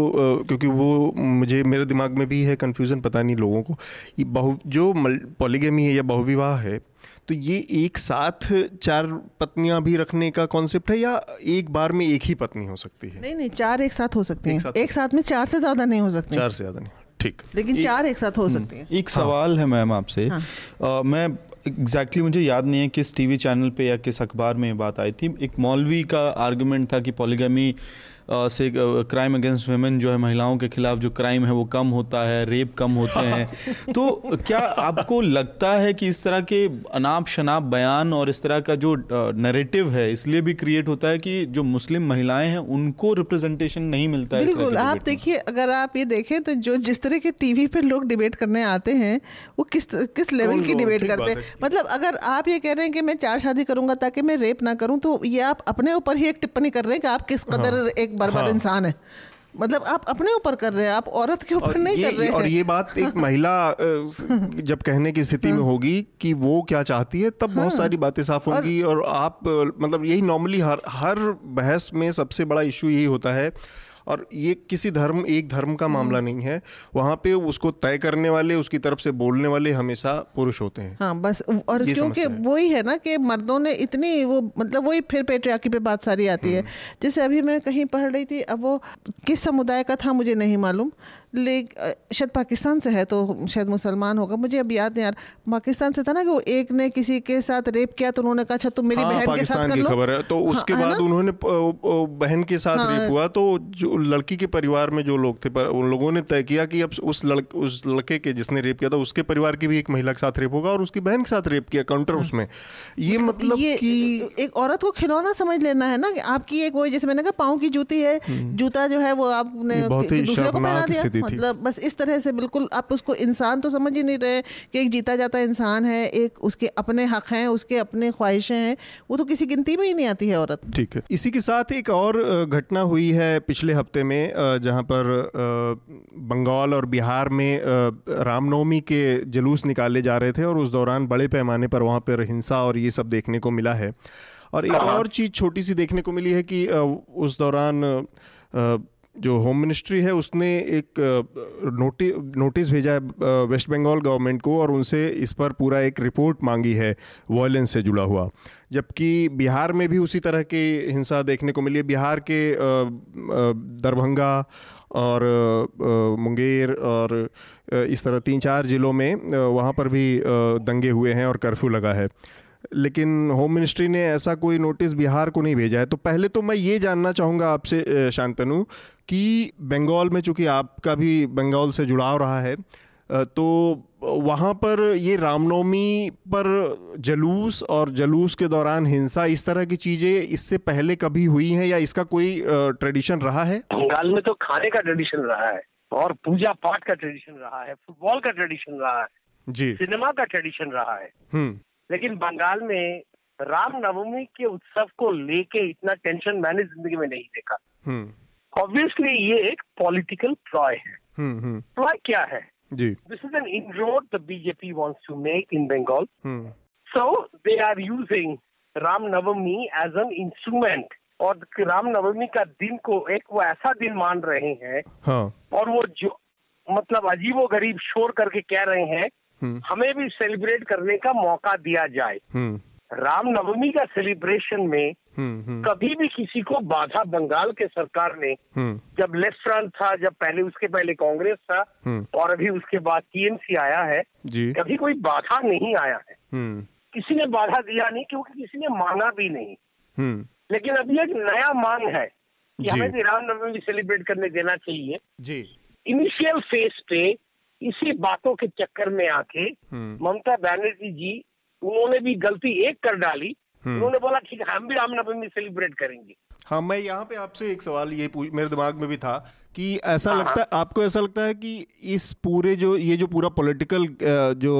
क्योंकि वो मुझे मेरे दिमाग में भी है कन्फ्यूज़न पता नहीं लोगों को। ये बहु जो पॉलीगेमी है या बहुविवाह है तो ये एक साथ चार पत्नियाँ भी रखने का कॉन्सेप्ट है या एक बार में एक ही पत्नी हो सकती है? नहीं नहीं चार एक साथ हो सकती हैं एक साथ में चार से ज़्यादा नहीं हो सकती। चार से ज़्यादा नहीं। ठीक। लेकिन चार एक साथ हो हम्म, सकते हैं। एक सवाल है मैम आपसे। हाँ. मैं एग्जैक्टली exactly मुझे याद नहीं है किस टीवी चैनल पे या किस अखबार में ये बात आई थी। एक मौलवी का आर्गुमेंट था कि पॉलीगमी से क्राइम अगेंस्ट वेमेन जो है महिलाओं के खिलाफ जो क्राइम है वो कम होता है रेप कम होते हैं। तो क्या आपको लगता है कि इस तरह के अनाप शनाप बयान और इस तरह का जो नरेटिव है इसलिए भी क्रिएट होता है कि जो मुस्लिम महिलाएँ हैं उनको रिप्रेजेंटेशन नहीं मिलता है बिल्कुल आप देखिए अगर आप ये देखें तो जो जिस तरह के टीवी पे लोग डिबेट करने आते हैं वो किस किस लेवल की डिबेट करते हैं? मतलब अगर आप ये कह रहे हैं कि मैं चार शादी करूँगा ताकि मैं रेप ना करूँ तो ये आप अपने ऊपर ही एक टिप्पणी कर रहे हैं कि आप किस हाँ। कदर एक एक बर्बाद हाँ। इंसान है मतलब आप अपने ऊपर कर रहे हैं आप औरत के ऊपर नहीं कर रहे हैं और ये बात एक महिला जब कहने की स्थिति में हाँ। होगी कि वो क्या चाहती है तब हाँ। बहुत सारी बातें साफ़ होंगी और, और आप मतलब यही नॉर्मली हर हर बहस में सबसे बड़ा इशू यही होता है और ये किसी धर्म एक धर्म का मामला हम्म। नहीं है। वहाँ पे उसको तय करने वाले उसकी तरफ़ से बोलने वाले हमेशा पुरुष होते हैं। हाँ बस और क्योंकि वही है ना कि मर्दों ने इतनी वो मतलब वही फिर पेट्रियाकी पे बात सारी आती है। हम्म। जैसे अभी मैं कहीं पढ़ रही थी अब वो किस समुदाय का था मुझे नहीं मालूम। ले शायद पाकिस्तान से है तो शायद मुसलमान होगा। मुझे अब याद नहीं यार पाकिस्तान से था ना कि वो एक ने किसी के साथ रेप किया तो उन्होंने कहा अच्छा तुम मेरी हाँ, बहन के साथ कर लो। खबर है। तो उसके हाँ, बाद उन्होंने बहन के साथ हाँ, रेप हुआ तो जो लड़की के परिवार में जो लोग थे पर उन लोगों ने तय किया कि अब उस लड़के उस लड़के के जिसने रेप किया था उसके परिवार की भी एक महिला के साथ रेप होगा और उसकी बहन के साथ रेप किया काउंटर हाँ। उसमें। ये मतलब, मतलब कि एक औरत को खिलौना समझ लेना है ना आपकी एक वो जैसे मैंने कहा पाँव की जूती है हम्म। जूता जो है वो आपने दूसरे को पहना दिया। मतलब बस इस तरह से बिल्कुल आप उसको इंसान तो समझ ही नहीं रहे कि एक जीता जाता इंसान है एक उसके अपने हक हैं उसके अपने ख्वाहिशें हैं वो तो किसी गिनती में ही नहीं आती है औरत। ठीक है। इसी के साथ एक और घटना हुई है पिछले हफ़्ते में जहाँ पर बंगाल और बिहार में रामनवमी के जुलूस निकाले जा रहे थे और उस दौरान बड़े पैमाने पर वहाँ पर हिंसा और ये सब देखने को मिला है। और एक हाँ। और चीज़ छोटी सी देखने को मिली है कि उस दौरान जो होम मिनिस्ट्री है, उसने एक नोटिस नोटिस भेजा है वेस्ट बंगाल गवर्नमेंट को और उनसे इस पर पूरा एक रिपोर्ट मांगी है, वायलेंस से जुड़ा हुआ। जबकि बिहार में भी उसी तरह की हिंसा देखने को मिली है। बिहार के दरभंगा और मुंगेर और इस तरह तीन चार ज़िलों में वहाँ पर भी दंगे हुए हैं और कर्फ्यू लगा है। लेकिन होम मिनिस्ट्री ने ऐसा कोई नोटिस बिहार को नहीं भेजा है। तो पहले तो मैं ये जानना चाहूँगा आपसे शांतनु कि बंगाल में चूँकि आपका भी बंगाल से जुड़ाव रहा है तो वहाँ पर ये रामनवमी पर जलूस और जलूस के दौरान हिंसा इस तरह की चीज़ें इससे पहले कभी हुई हैं या इसका कोई ट्रेडिशन रहा है? बंगाल में तो खाने का ट्रेडिशन रहा है और पूजा पाठ का ट्रेडिशन रहा है फुटबॉल का ट्रेडिशन रहा है जी। सिनेमा का ट्रेडिशन रहा है। हम्म। लेकिन बंगाल में रामनवमी के उत्सव को लेके इतना टेंशन मैंने ज़िंदगी में नहीं देखा। हम्म। ऑब्वियसली ये एक पॉलिटिकल प्लॉय है। हम्म हम्म। प्लॉय क्या है? This is an inroad the BJP wants to make in Bengal hmm. So they are using Ramnavami as an instrument और रामनवमी का दिन को एक वो ऐसा दिन मान रहे हैं हाँ। और वो जो मतलब अजीबो गरीब शोर करके कह रहे हैं हम्म हमें भी सेलिब्रेट करने का मौका दिया जाए। हम्म। रामनवमी का सेलिब्रेशन में हम्म हम्म। कभी भी किसी को बाधा बंगाल के सरकार ने हम्म। जब लेफ़्ट फ्रंट था जब पहले उसके पहले कांग्रेस था हम्म। और अभी उसके बाद टीएमसी आया है कभी कोई बाधा नहीं आया है। हम्म। किसी ने बाधा दिया नहीं क्योंकि किसी ने माना भी नहीं। हम्म। लेकिन अभी एक नया मांग है कि। हमें भी रामनवमी सेलिब्रेट करने देना चाहिए। जी। इनिशियल फ़ेज़ पे इसी बातों के चक्कर में आके हम्म। ममता बनर्जी जी उन्होंने भी गलती एक कर डाली। हम्म। उन्होंने बोला ठीक है हम भी रामनवमी सेलिब्रेट करेंगे। हाँ मैं यहाँ पे आपसे एक सवाल ये मेरे दिमाग में भी था कि ऐसा हाँ, लगता है आपको ऐसा लगता है कि इस पूरे जो ये जो पूरा पॉलिटिकल जो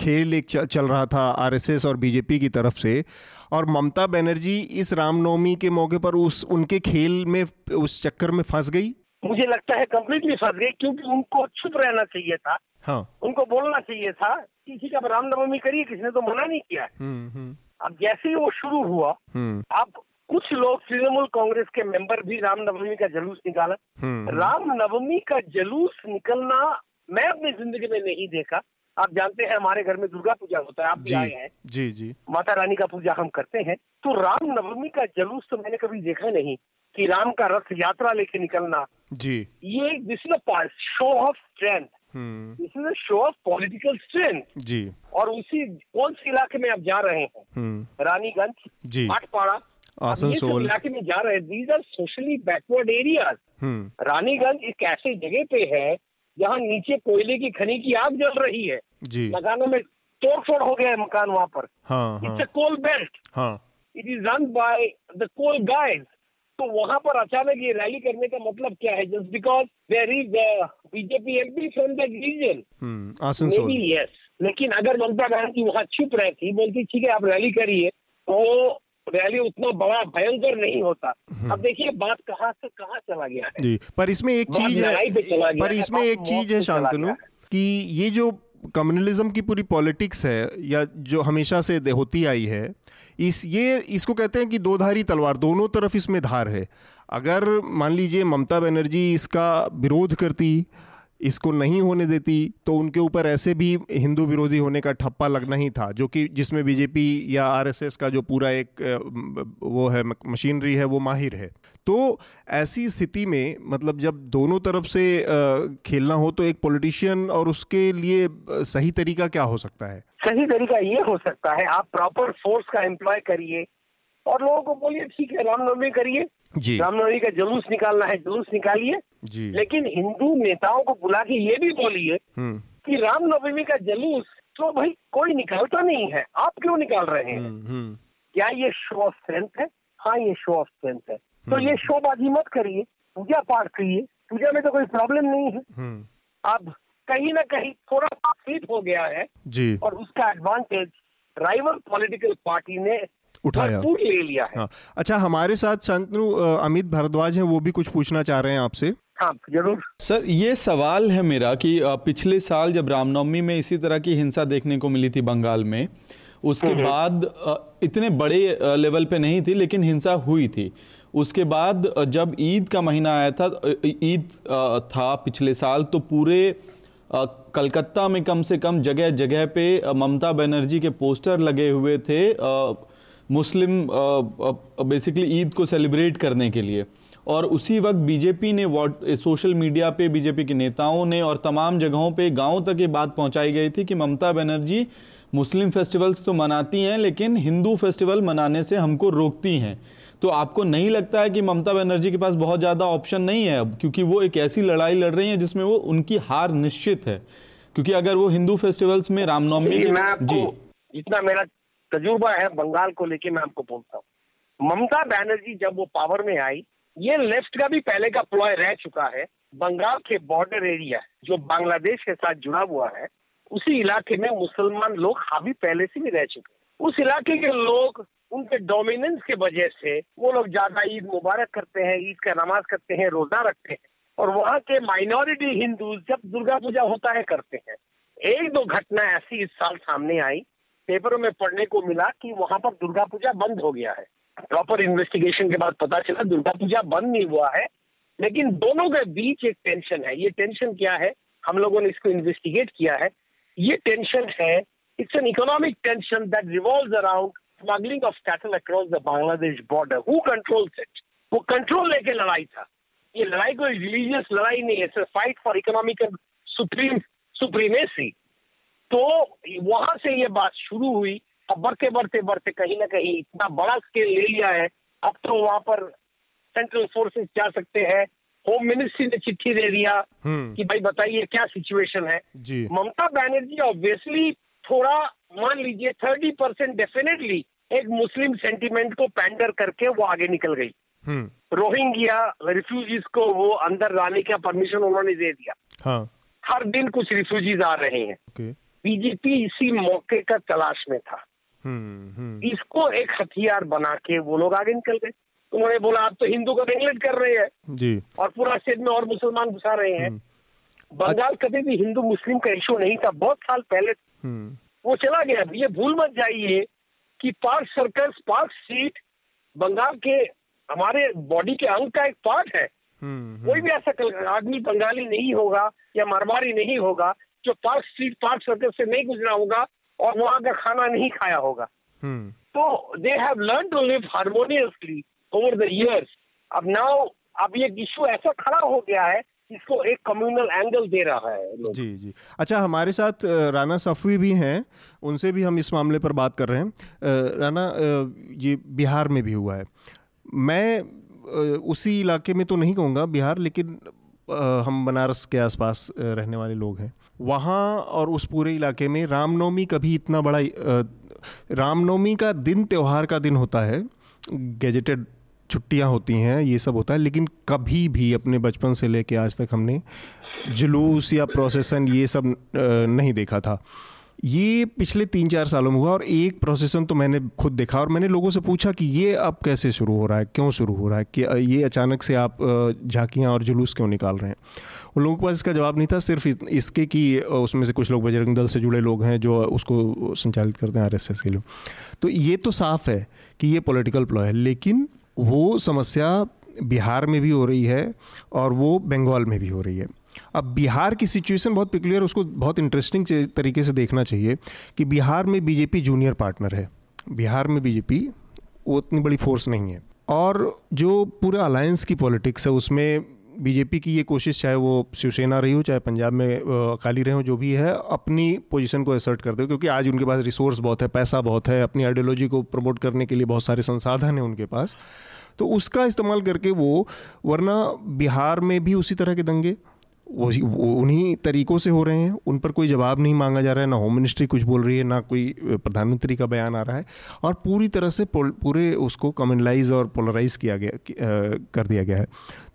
खेल एक चल रहा था आरएसएस और बीजेपी की तरफ़ से और ममता बनर्जी इस रामनवमी के मौके पर उस उनके खेल में उस चक्कर में फंस गई? मुझे लगता है कंप्लीटली फंस गए क्योंकि उनको चुप रहना चाहिए था। हाँ। उनको बोलना चाहिए था कि है अब रामनवमी करिए किसी ने तो मना नहीं किया है। हम्म हम्म। अब जैसे ही वो शुरू हुआ हम्म। अब कुछ लोग तृणमूल कांग्रेस के मेंबर भी रामनवमी का जुलूस निकाला। रामनवमी का जुलूस निकलना मैं अपनी ज़िंदगी में नहीं देखा। आप जानते हैं हमारे घर में दुर्गा पूजा होता है आप भी आए हैं। जी जी। माता रानी का पूजा हम करते हैं। तो रामनवमी का जुलूस तो मैंने कभी देखा नहीं। कि राम का रथ यात्रा लेके निकलना। जी। ये this is a show of strength this is a show of political strength जी। और उसी कौन से इलाके में आप जा रहे हैं? हम्म। रानीगंज जी। आठपाड़ा आसनसोल। इलाके में जा रहे हैं। These are socially backward areas Raniganj एक ऐसी जगह पे है जहाँ नीचे कोयले की खनी की आग जल रही है। जी। मकानों में तोड़ फोड़ हो गया है मकान वहाँ पर। It's a coal belt it is run by the coal guide तो वहाँ पर अचानक ये रैली करने का मतलब क्या है? Just because there is BJP MP from that region hmm yes लेकिन अगर ममता बनर्जी वहाँ चुप रहती बोलती ठीक है आप रैली करिए तो रैली उतना बड़ा भयंकर नहीं होता। अब देखिए बात कहाँ से कहाँ चला गया है। जी पर इसमें एक चीज़ पे है पर इसमें एक चीज़ है शांतनु कि ये जो कम्युनलिज्म की पूरी पॉलिटिक्स है या जो हमेशा से होती आई है इस, ये इसको कहते हैं कि दो धारी तलवार, दोनों तरफ़ इसमें धार है। अगर मान लीजिए ममता बनर्जी इसका विरोध करती, इसको नहीं होने देती तो उनके ऊपर ऐसे भी हिंदू विरोधी होने का ठप्पा लगना ही था, जो कि जिसमें बीजेपी या आरएसएस का जो पूरा एक वो है मशीनरी है, वो माहिर है। तो ऐसी स्थिति में मतलब जब दोनों तरफ़ से खेलना हो तो एक पॉलिटिशियन और उसके लिए सही तरीका क्या हो सकता है? सही तरीका ये हो सकता है आप प्रॉपर फोर्स का एम्प्लॉय करिए और लोगों को बोलिए ठीक है रामनवमी करिए। रामनवमी का जुलूस निकालना है जुलूस निकालिए। लेकिन हिंदू नेताओं को बुला के ये भी बोलिए हम्म। कि रामनवमी का जुलूस तो भाई कोई निकालता नहीं है आप क्यों निकाल रहे हैं? हम्म हम्म। क्या ये शो ऑफ़ स्ट्रेंथ है? हाँ ये शो ऑफ़ स्ट्रेंथ है। तो ये शोबाजी मत करिए पूजा पाठ करिए। पूजा में तो कोई प्रॉब्लम नहीं है। अब कहीं ना कहीं थोड़ा स्लिप हो गया है जी। और उसका एडवांटेज राइवल पॉलिटिकल पार्टी ने उठाया। ले लिया है। हाँ। अच्छा हमारे साथ शांतनु अमित भारद्वाज हैं वो भी कुछ पूछना चाह रहे हैं आपसे। हाँ ज़रूर। सर ये सवाल है मेरा कि पिछले साल जब रामनवमी में इसी तरह की हिंसा देखने को मिली थी बंगाल में उसके बाद इतने बड़े लेवल पे नहीं थी लेकिन हिंसा हुई थी। उसके बाद जब ईद का महीना आया था ईद था पिछले साल तो पूरे कलकत्ता में कम से कम जगह जगह पे ममता बनर्जी के पोस्टर लगे हुए थे मुस्लिम बेसिकली ईद को सेलिब्रेट करने के लिए। और उसी वक्त बीजेपी ने व्हाट सोशल मीडिया पे बीजेपी के नेताओं ने और तमाम जगहों पे गाँव तक ये बात पहुंचाई गई थी कि ममता बनर्जी मुस्लिम फेस्टिवल्स तो मनाती हैं, लेकिन हिंदू फेस्टिवल मनाने से हमको रोकती हैं। तो आपको नहीं लगता है कि ममता बनर्जी के पास बहुत ज़्यादा ऑप्शन नहीं है क्योंकि वो एक ऐसी लड़ाई लड़ रही है जिसमें वो उनकी हार निश्चित है। क्योंकि अगर वो हिंदू फेस्टिवल्स में रामनवमी जी जितना मेरा तजुर्बा है बंगाल को लेके मैं आपको बोलता हूँ। ममता बनर्जी जब वो पावर में आई ये लेफ़्ट का भी पहले का प्लॉय रह चुका है। बंगाल के बॉर्डर एरिया जो बांग्लादेश के साथ जुड़ा हुआ है उसी इलाके में मुसलमान लोग हावी पहले से भी रह चुके हैं। उस इलाके के लोग उनके डोमिनेंस के वजह से वो लोग ज़्यादा ईद मुबारक करते हैं, ईद का नमाज़ करते हैं, रोजा रखते हैं। और वहाँ के माइनॉरिटी हिंदू जब दुर्गा पूजा होता है, करते हैं। एक दो घटना ऐसी इस साल सामने आई, पेपरों में पढ़ने को मिला कि वहाँ पर दुर्गा पूजा बंद हो गया है। प्रॉपर इन्वेस्टिगेशन के बाद पता चला दुर्गा पूजा बंद नहीं हुआ है, लेकिन दोनों के बीच एक टेंशन है। ये टेंशन क्या है? हम लोगों ने इसको इन्वेस्टिगेट किया है। ये टेंशन है it's an economic tension that revolve around smuggling of cattle across the Bangladesh border who controls it वो कंट्रोल लेके लड़ाई था। ये लड़ाई कोई रिलीजियस लड़ाई नहीं है। Fight for economic supreme supremacy तो वहाँ से ये बात शुरू हुई। अब बढ़ते बढ़ते बढ़ते कहीं ना कहीं इतना बड़ा स्केल ले लिया है। अब तो वहाँ पर सेंट्रल फोर्सेस जा सकते हैं। होम मिनिस्ट्री ने चिट्ठी दे दिया हम्म। कि भाई बताइए क्या सिचुएशन है? ममता बनर्जी ऑब्वियसली थोड़ा मान लीजिए थर्टी परसेंट डेफिनेटली एक मुस्लिम सेंटिमेंट को पैंडर करके वो आगे निकल गई। हम्म। रोहिंग्या रिफ्यूजीज को वो अंदर लाने का परमिशन उन्होंने दे दिया। हाँ। हर दिन कुछ रिफ्यूजीज आ रहे हैं। बीजेपी इसी मौके का तलाश में था। हम्म, इसको एक हथियार बना के वो लोग आगे निकल गए। उन्होंने बोला आप तो हिंदू को नेग्लेक्ट कर रहे हैं जी। और पूरा स्टेट में और मुसलमान घुसा रहे हैं। हम्म। बंगाल कभी भी हिंदू मुस्लिम का इशू नहीं था। बहुत साल पहले हम्म। वो चला गया। ये भूल मत जाइए कि Park Circus Park Street Bengal के हमारे बॉडी के अंग का एक पार्ट है। हम्म, कोई भी ऐसा आदमी बंगाली नहीं होगा या मारवाड़ी नहीं होगा जो पार्क स्ट्रीट पार्क सर्कस से नहीं गुजरा होगा और वहाँ का खाना नहीं खाया होगा। तो they have learn to live harmoniously over the years अब नाउ अब ये इशू ऐसा खड़ा हो गया है इसको एक कम्युनल एंगल दे रहा है जी जी। अच्छा हमारे साथ राना सफवी भी हैं। उनसे भी हम इस मामले पर बात कर रहे हैं। राना ये बिहार में भी हुआ है। मैं उसी इलाके में तो नहीं कहूँगा बिहार, लेकिन हम बनारस के आसपास रहने वाले लोग हैं। वहाँ और उस पूरे इलाके में रामनवमी कभी इतना बड़ा रामनवमी का दिन, त्यौहार का दिन होता है, गैजेटेड छुट्टियाँ होती हैं, ये सब होता है, लेकिन कभी भी अपने बचपन से लेके आज तक हमने जुलूस या प्रोसेसन ये सब नहीं देखा था। ये पिछले तीन चार सालों में हुआ और एक प्रोसेसन तो मैंने खुद देखा और मैंने लोगों से पूछा कि ये अब कैसे शुरू हो रहा है, क्यों शुरू हो रहा है कि ये अचानक से आप झांकियाँ और जुलूस क्यों निकाल रहे हैं? उन लोगों के पास इसका जवाब नहीं था, सिर्फ़ इसके कि उसमें से कुछ लोग बजरंग दल से जुड़े लोग हैं जो उसको संचालित करते हैं आरएसएस के लोग तो ये तो साफ़ है कि ये पॉलिटिकल प्लॉय है, लेकिन वो समस्या बिहार में भी हो रही है और वो बंगाल में भी हो रही है। अब बिहार की सिचुएशन बहुत पिक्लियर उसको बहुत इंटरेस्टिंग तरीके से देखना चाहिए कि बिहार में बीजेपी जूनियर पार्टनर है। बिहार में बीजेपी वो उतनी बड़ी फोर्स नहीं है। और जो पूरा अलायंस की पॉलिटिक्स है, उसमें बीजेपी की ये कोशिश, चाहे वो शिवसेना रही हो, चाहे पंजाब में अकाली रहे हो, जो भी है, अपनी पोजीशन को असर्ट करते हो, क्योंकि आज उनके पास रिसोर्स बहुत है, पैसा बहुत है, अपनी आइडियोलॉजी को प्रमोट करने के लिए बहुत सारे संसाधन हैं उनके पास। तो उसका इस्तेमाल करके वो, वरना बिहार में भी उसी तरह के दंगे। वो उन्हीं तरीक़ों से हो रहे हैं। उन पर कोई जवाब नहीं मांगा जा रहा है। ना होम मिनिस्ट्री कुछ बोल रही है, ना कोई प्रधानमंत्री का बयान आ रहा है। और पूरी तरह से पूरे उसको कम्युनलाइज और पोलराइज किया गया कर दिया गया है।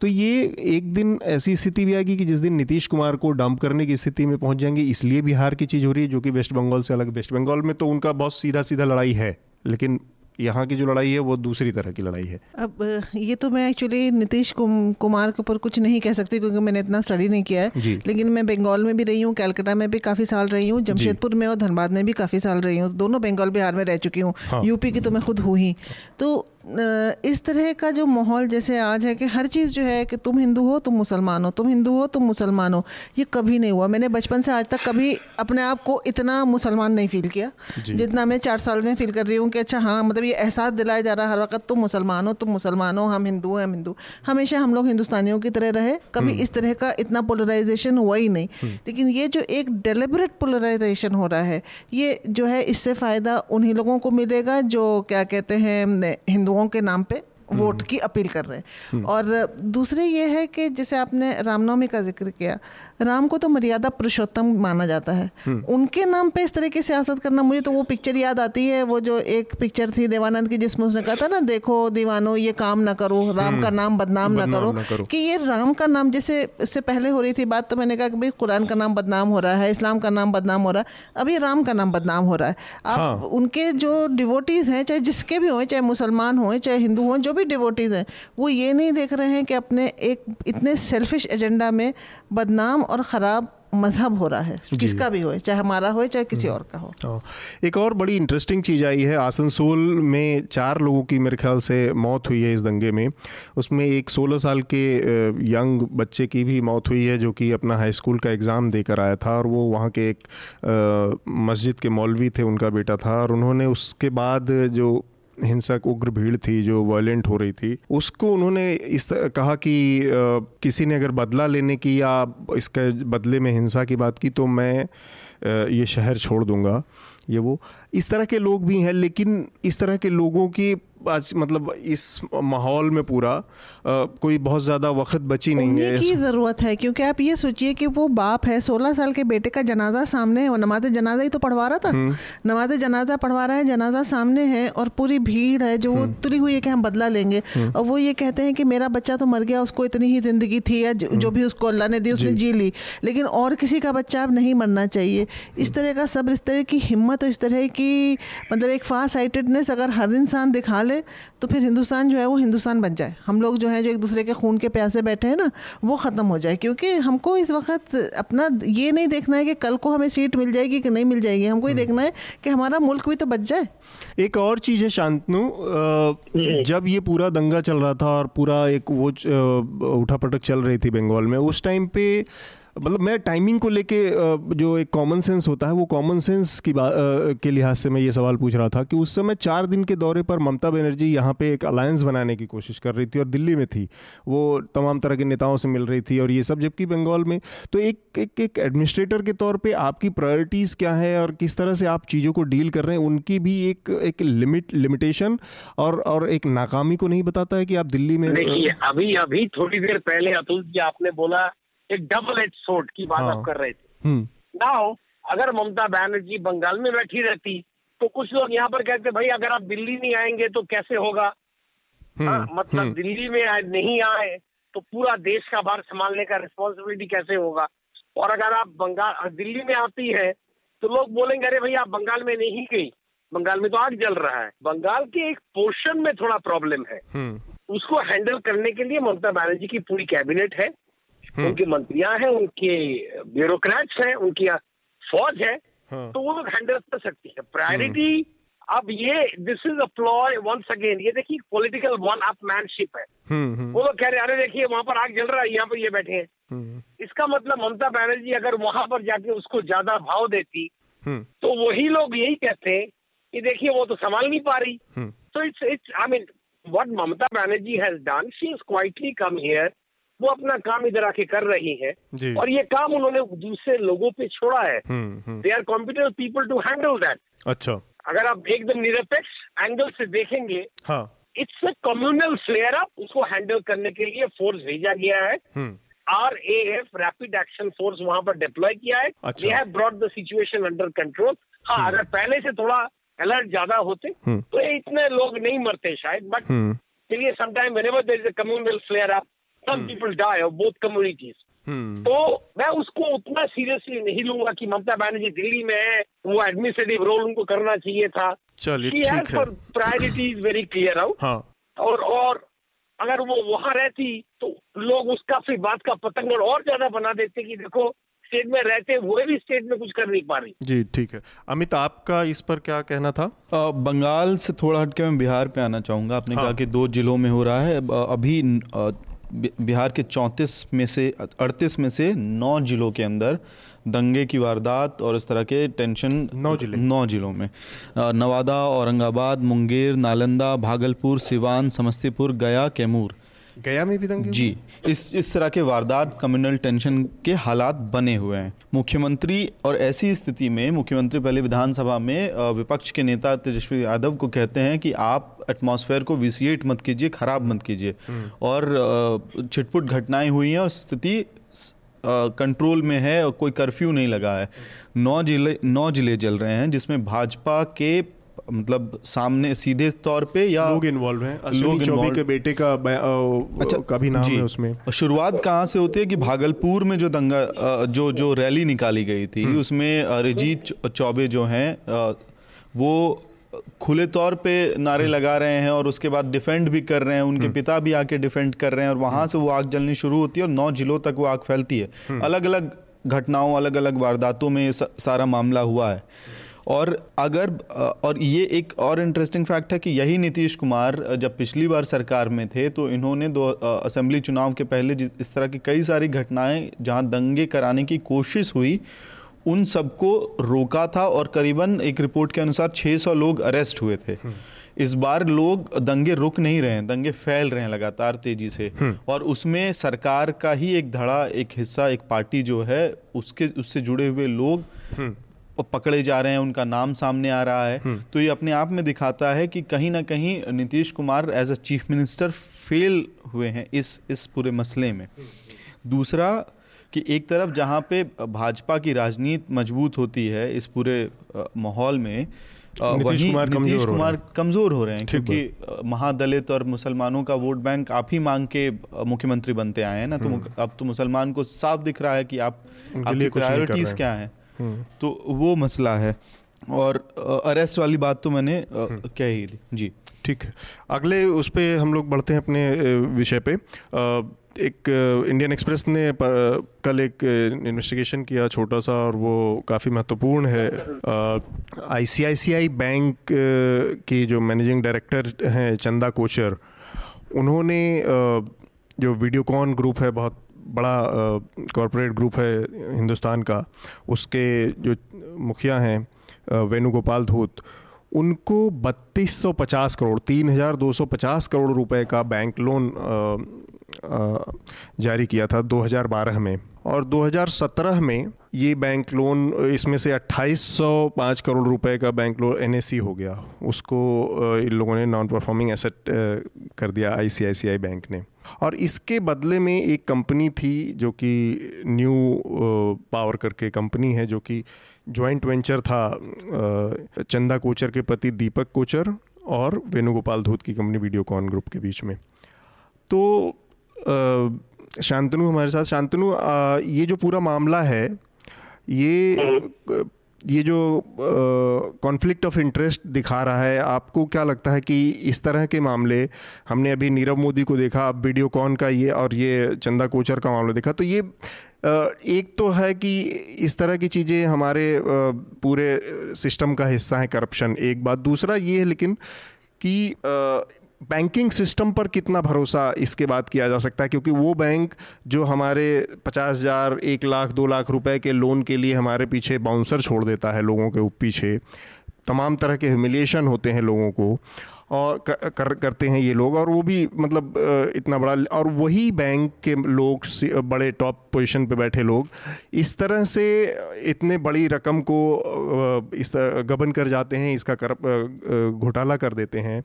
तो ये एक दिन ऐसी स्थिति भी आएगी कि जिस दिन नीतीश कुमार को डंप करने की स्थिति में पहुँच जाएँगे, इसलिए बिहार की चीज़ हो रही है, जो कि वेस्ट बंगाल से अलग। वेस्ट बंगाल में तो उनका बहुत सीधा सीधा लड़ाई है, लेकिन यहाँ की जो लड़ाई है वो दूसरी तरह की लड़ाई है। अब ये तो मैं एक्चुअली नीतीश कुमार के ऊपर कुछ नहीं कह सकती क्योंकि मैंने इतना स्टडी नहीं किया है। लेकिन मैं बंगाल में भी रही हूँ कैलकाटा में भी काफ़ी साल रही हूँ जमशेदपुर में और धनबाद में भी काफ़ी साल रही हूँ। दोनों बंगाल बिहार में रह चुकी हूँ। हाँ। यूपी की तो मैं खुद हूँ ही। तो इस तरह का जो माहौल जैसे आज है कि हर चीज़ जो है कि तुम हिंदू हो तुम मुसलमान हो तुम हिंदू हो तुम मुसलमान हो ये कभी नहीं हुआ मैंने बचपन से आज तक कभी अपने आप को इतना मुसलमान नहीं फील किया जितना मैं चार साल में फील कर रही हूँ कि अच्छा हाँ मतलब ये एहसास दिलाया जा रहा है हर वक्त तुम मुसलमान हो तुम मुसलमान हो हम हिंदू हैं हम हिंदू हमेशा हम लोग हिंदुस्तानियों की तरह रहे कभी हम्म। इस तरह का इतना पोलराइजेशन हुआ ही नहीं हम्म। लेकिन ये जो एक डेलिबरेट पोलराइजेशन हो रहा है ये जो है इससे फ़ायदा उन्हीं लोगों को मिलेगा जो क्या कहते हैं हिंदू हिंदुओं के नाम पे वोट हम्म। की अपील कर रहे हैं हम्म। और दूसरे ये है कि जैसे आपने रामनवमी का ज़िक्र किया राम को तो मर्यादा पुरुषोत्तम माना जाता है हम्म। उनके नाम पे इस तरह की सियासत करना मुझे तो वो पिक्चर याद आती है वो जो एक पिक्चर थी देवानंद की जिसमें उसने कहा था ना देखो दीवानो ये काम ना करो राम हम्म। का नाम बदनाम ना करो, ना करो कि ये राम का नाम जैसे इससे पहले हो रही थी बात तो मैंने कहा कि भाई कुरान का नाम बदनाम हो रहा है इस्लाम का नाम बदनाम हो रहा है अब ये राम का नाम बदनाम हो रहा है आप हाँ। उनके जो डिवोटीज हैं चाहे जिसके भी हों चाहे मुसलमान हों चाहे हिंदू हों जो भी डिवोटीज हैं वो ये नहीं देख रहे हैं कि अपने एक इतने सेल्फिश एजेंडा में बदनाम और ख़राब मज़हब हो रहा है किसका भी हो चाहे हमारा हो चाहे किसी और का हो। हाँ। एक और बड़ी इंटरेस्टिंग चीज़ आई है आसनसोल में चार लोगों की मेरे ख्याल से मौत हुई है इस दंगे में। उसमें एक 16 साल के यंग बच्चे की भी मौत हुई है जो कि अपना हाई स्कूल का एग्ज़ाम देकर आया था और वो वहाँ के एक मस्जिद के मौलवी थे उनका बेटा था और उन्होंने उसके बाद जो हिंसक उग्र भीड़ थी जो वायलेंट हो रही थी उसको उन्होंने इस कहा कि आ, किसी ने अगर बदला लेने की या इसके बदले में हिंसा की बात की तो मैं आ, ये शहर छोड़ दूँगा ये वो। इस तरह के लोग भी हैं लेकिन इस तरह के लोगों की आज मतलब इस माहौल में पूरा आ, कोई बहुत ज़्यादा वक्त बची नहीं है की ज़रूरत है क्योंकि आप ये सोचिए कि वो बाप है सोलह साल के बेटे का जनाजा सामने है वो नमाज़ जनाजा ही तो पढ़वा रहा था। हम्म। नमाज़ जनाजा पढ़वा रहा है जनाजा सामने है और पूरी भीड़ है जो वो हम्म। तुरी हुई है कि हम बदला लेंगे। हम्म। और वो ये कहते हैं कि मेरा बच्चा तो मर गया उसको इतनी ही ज़िंदगी थी या जो भी उसको अल्लाह ने दी उसने जी। ली। लेकिन और किसी का बच्चा अब नहीं मरना चाहिए। इस तरह का सब इस तरह की हिम्मत और इस तरह की मतलब एक फास्ट साइटेडनेस अगर हर इंसान दिखा ले तो फिर हिंदुस्तान जो है वो हिंदुस्तान बन जाए। हम लोग जो है जो एक दूसरे के खून के प्यासे बैठे हैं ना वो ख़त्म हो जाए। क्योंकि हमको इस वक्त अपना ये नहीं देखना है कि कल को हमें सीट मिल जाएगी कि नहीं मिल जाएगी। हमको ये हम्म। देखना है कि हमारा मुल्क भी तो बच जाए। एक और चीज़ है शांतनु जब ये पूरा दंगा चल रहा था और पूरा एक वो उठा पटक चल रही थी बंगाल में उस टाइम पे मतलब मैं टाइमिंग को लेके जो एक कॉमन सेंस होता है, वो कॉमन सेंस की बात के लिहाज से मैं ये सवाल पूछ रहा था कि उस समय चार दिन के दौरे पर ममता बनर्जी यहाँ पे एक अलायंस बनाने की कोशिश कर रही थी और दिल्ली में थी। वो तमाम तरह के नेताओं से मिल रही थी और ये सब जबकि बंगाल में। तो एक एक एक एडमिनिस्ट्रेटर के तौर पर आपकी प्रायोरिटीज़ क्या है और किस तरह से आप चीज़ों को डील कर रहे हैं, उनकी भी एक एक लिमिट लिमिटेशन और और एक नाकामी को नहीं बताता है कि आप दिल्ली में अभी अभी थोड़ी देर पहले अतुल जी आपने बोला एक डबल एज सोट की बात हाँ, आप कर रहे थे। Now hmm. अगर ममता बनर्जी बंगाल में बैठी रहती तो कुछ लोग यहाँ पर कहते भाई अगर आप दिल्ली नहीं आएँगे तो कैसे होगा? हम्म, हाँ, मतलब हम्म। दिल्ली में नहीं आए तो पूरा देश का भार संभालने का रिस्पॉन्सिबिलिटी कैसे होगा? और अगर आप बंगाल दिल्ली में आती है तो लोग बोलेंगे अरे भाई आप बंगाल में नहीं गई। बंगाल में तो आग जल रहा है। बंगाल के एक पोर्शन में थोड़ा प्रॉब्लम है। उसको हैंडल करने के लिए ममता बनर्जी की पूरी कैबिनेट है। उनकी मंत्रियाँ हैं उनके ब्यूरोक्रेट्स हैं उनकी फौज है हाँ। तो वो लोग हैंडल कर सकती है। प्रायोरिटी हम्म। अब ये this is a ploy once again ये देखिए पॉलिटिकल वन अप मैनशिप है। हम्म, वो लोग कह रहे अरे देखिए वहाँ पर आग जल रहा है यहाँ पर ये बैठे हैं। इसका मतलब ममता बनर्जी अगर वहाँ पर जाके उसको ज़्यादा भाव देती तो वही लोग यही कहते हैं कि देखिए वो तो संभाल नहीं पा रही। तो it's it's I mean what Mamata Banerjee has done, she has quietly come here वो अपना काम इधर आके कर रही है। और ये काम उन्होंने दूसरे लोगों पे छोड़ा है। They are competent people to handle that अच्छा। अगर आप एकदम निरपेक्ष एंगल से देखेंगे हाँ। It's a communal flare up उसको हैंडल करने के लिए फोर्स भेजा गया है। R A F rapid action force वहाँ पर डिप्लॉय किया है। They have brought the situation under control हाँ हम्म। अगर पहले से थोड़ा अलर्ट ज़्यादा होते हम्म। तो इतने लोग नहीं मरते शायद बट। चलिए sometime whenever there is a communal flare up some people die of both communities तो मैं उसको उतना सीरियसली नहीं लूँगा कि ममता बनर्जी दिल्ली में है वो एडमिनिस्ट्रेटिव रोल उनको करना चाहिए था। चलिए प्रायोरिटीज वेरी क्लियर आउट और और अगर वो वहाँ रहती तो लोग उसका फिर बात का पतंग और ज़्यादा बना देते कि देखो स्टेट में रहते हुए भी स्टेट में कुछ कर नहीं पा रही। जी ठीक है। अमित आपका इस पर क्या कहना था? आ, बंगाल से थोड़ा हटके मैं बिहार पे आना चाहूँगा। आपने हाँ। कहा कि दो जिलों में हो रहा है। अभी बिहार के चौंतीस में से अड़तीस में से नौ जिलों के अंदर दंगे की वारदात और इस तरह के टेंशन नौ ज़िले। नौ जिलों में। नवादा औरंगाबाद मुंगेर नालंदा भागलपुर सिवान समस्तीपुर गया कैमूर। गया में भी दंगे जी इस इस तरह के वारदात कम्युनल टेंशन के हालात बने हुए हैं। मुख्यमंत्री और ऐसी स्थिति में मुख्यमंत्री पहले विधानसभा में विपक्ष के नेता तेजस्वी यादव को कहते हैं कि आप एटमॉस्फेयर को विसिएट मत कीजिए खराब मत कीजिए। हम्म। और छिटपुट घटनाएँ हुई हैं और स्थिति कंट्रोल में है और कोई कर्फ्यू नहीं लगा है। नौ ज़िले नौ ज़िले जल रहे हैं जिसमें भाजपा के मतलब सामने सीधे तौर पे या लोग इन्वॉल्व हैं। लोग चौबे के बेटे का अच्छा का भी नाम है उसमें। शुरुआत कहाँ से होती है कि भागलपुर में जो दंगा जो जो रैली निकाली गई थी हम्म। उसमें अरिजीत चौबे जो हैं वो खुले तौर पे नारे हम्म। लगा रहे हैं और उसके बाद डिफेंड भी कर रहे हैं उनके हम्म। पिता भी आके डिफेंड कर रहे हैं और वहाँ से वो आग जलनी शुरू होती है और नौ जिलों तक वो आग फैलती है। अलग अलग घटनाओं अलग अलग वारदातों में सारा मामला हुआ है। और अगर और ये एक और इंटरेस्टिंग फैक्ट है कि यही नीतीश कुमार जब पिछली बार सरकार में थे तो इन्होंने दो असेंबली चुनाव के पहले जिस इस तरह की कई सारी घटनाएँ जहाँ दंगे कराने की कोशिश हुई उन सबको रोका था और करीबन एक रिपोर्ट के अनुसार 600 लोग अरेस्ट हुए थे हम्म। इस बार लोग दंगे रुक नहीं रहे हैं दंगे फैल रहे हैं लगातार तेज़ी से हम्म। और उसमें सरकार का ही एक धड़ा एक हिस्सा एक पार्टी जो है उसके उससे जुड़े हुए लोग हम्म। पकड़े जा रहे हैं उनका नाम सामने आ रहा है। हम्म। तो ये अपने आप में दिखाता है कि कहीं ना कहीं Nitish Kumar as a chief minister fail हुए हैं इस इस पूरे मसले में। दूसरा कि एक तरफ़ जहाँ पे भाजपा की राजनीति मज़बूत होती है इस पूरे माहौल में वहीं नीतीश कुमार कमज़ोर हो रहे हैं। क्योंकि महादलित और मुसलमानों का वोट बैंक आप ही मांग के मुख्यमंत्री बनते आए हैं ना। तो हम्म। अब तो मुसलमान को साफ़ दिख रहा है कि आप आपकी प्रायोरिटीज क्या हैं। तो वो मसला है। और अरेस्ट वाली बात तो मैंने हम्म। कह ही दी। जी। ठीक है। अगले उस पर हम लोग बढ़ते हैं अपने विषय पे। एक इंडियन एक्सप्रेस ने कल एक इन्वेस्टिगेशन किया छोटा सा और वो काफ़ी महत्वपूर्ण है। आईसीआईसीआई बैंक के जो मैनेजिंग डायरेक्टर हैं चंदा कोचर उन्होंने जो वीडियोकॉन ग्रुप है बहुत बड़ा कॉरपोरेट ग्रुप है हिंदुस्तान का। उसके जो मुखिया हैं वेणुगोपाल धूत, उनको 3250 करोड़ 3250 करोड़ रुपए का बैंक लोन जारी किया था 2012 में। और 2017 में ये बैंक लोन इसमें से 2805 करोड़ रुपए का बैंक लोन एन हो गया। उसको इन लोगों ने नॉन परफॉर्मिंग एसेट कर दिया आईसीआईसीआई बैंक ने। और इसके बदले में एक कंपनी थी जो कि न्यू पावर करके कंपनी है, जो कि जॉइंट वेंचर था चंदा कोचर के पति दीपक कोचर और वेणुगोपाल धूत की कंपनी वीडियोकॉन ग्रुप के बीच में। तो शांतनु हमारे साथ। शांतनु ये जो पूरा मामला है, ये ये जो कॉन्फ्लिक्ट ऑफ़ इंटरेस्ट दिखा रहा है, आपको क्या लगता है कि इस तरह के मामले, हमने अभी नीरव मोदी को देखा, अब वीडियो कॉन का ये और ये चंदा कोचर का मामला देखा तो ये एक तो है कि इस तरह की चीज़ें हमारे पूरे सिस्टम का हिस्सा है करप्शन एक बात। दूसरा ये है लेकिन कि बैंकिंग सिस्टम पर कितना भरोसा इसके बाद किया जा सकता है? क्योंकि वो बैंक जो हमारे पचास हज़ार, एक लाख, दो लाख रुपए के लोन के लिए हमारे पीछे बाउंसर छोड़ देता है लोगों के पीछे। तमाम तरह के ह्यूमिलिएशन होते हैं लोगों को। और कर, करते हैं ये लोग। और वो भी मतलब इतना बड़ा और वही बैंक के लोग बड़े टॉप पोजीशन पे बैठे लोग इस तरह से इतने बड़ी रकम को इस गबन कर जाते हैं इसका कर घोटाला कर देते हैं।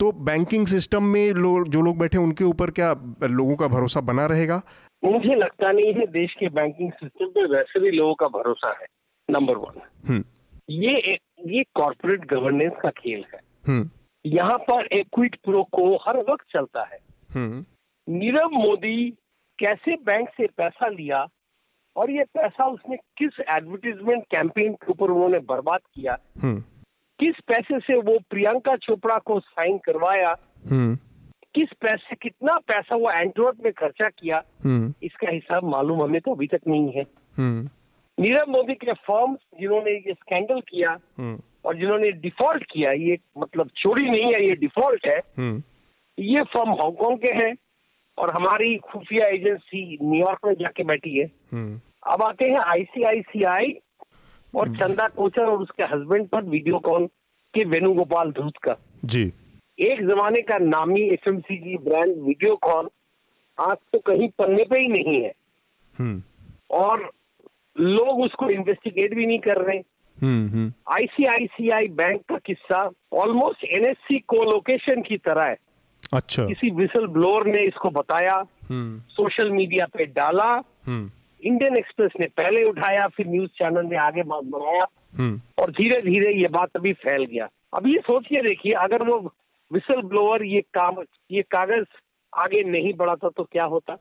तो बैंकिंग सिस्टम में लोग जो लोग बैठे उनके ऊपर क्या लोगों का भरोसा बना रहेगा? मुझे लगता नहीं है देश के बैंकिंग सिस्टम पे वैसे भी लोगों का भरोसा है नंबर वन हम्म। ये ये कॉर्पोरेट गवर्नेंस का खेल है। हम्म। यहाँ पर क्विट प्रो को हर वक्त चलता है। हम्म। नीरव मोदी कैसे बैंक से पैसा लिया और ये पैसा उसने किस एडवर्टीजमेंट कैंपेन के ऊपर उन्होंने बर्बाद किया? हम्म। किस पैसे से वो प्रियंका चोपड़ा को साइन करवाया? हम्म। किस पैसे कितना पैसा वो एंड्रॉइड में खर्चा किया? इसका हिसाब मालूम हमें तो अभी तक नहीं है। नीरव मोदी के फॉर्म जिन्होंने ये स्कैंडल किया और जिन्होंने डिफ़ॉल्ट किया ये मतलब चोरी नहीं है ये डिफ़ॉल्ट है हम्म। ये फर्म हांगकांग के हैं और हमारी खुफिया एजेंसी न्यूयॉर्क में जाके बैठी है हम्म। अब आते हैं आईसीआईसीआई और हम्म। चंदा कोचर और उसके हस्बैंड पर वीडियो कॉल के वेणुगोपाल धूत का जी एक जमाने का नामी एफएमसीजी ब्रांड वीडियो कॉल आज तो कहीं पन्ने पे ही नहीं है और लोग उसको इन्वेस्टिगेट भी नहीं कर रहे आईसीआईसीआई बैंक का किस्सा ऑलमोस्ट एनएससी को लोकेशन की तरह है अच्छा किसी विसल ब्लोअर ने इसको बताया सोशल हम्म। मीडिया पे डाला हम्म। इंडियन एक्सप्रेस ने पहले उठाया फिर न्यूज़ चैनल ने आगे बात बढ़ाया हम्म। और धीरे धीरे ये बात अभी फैल गया अब ये सोचिए देखिए अगर वो विसल ब्लोअर ये काम ये कागज़ आगे नहीं बढ़ाता तो क्या होता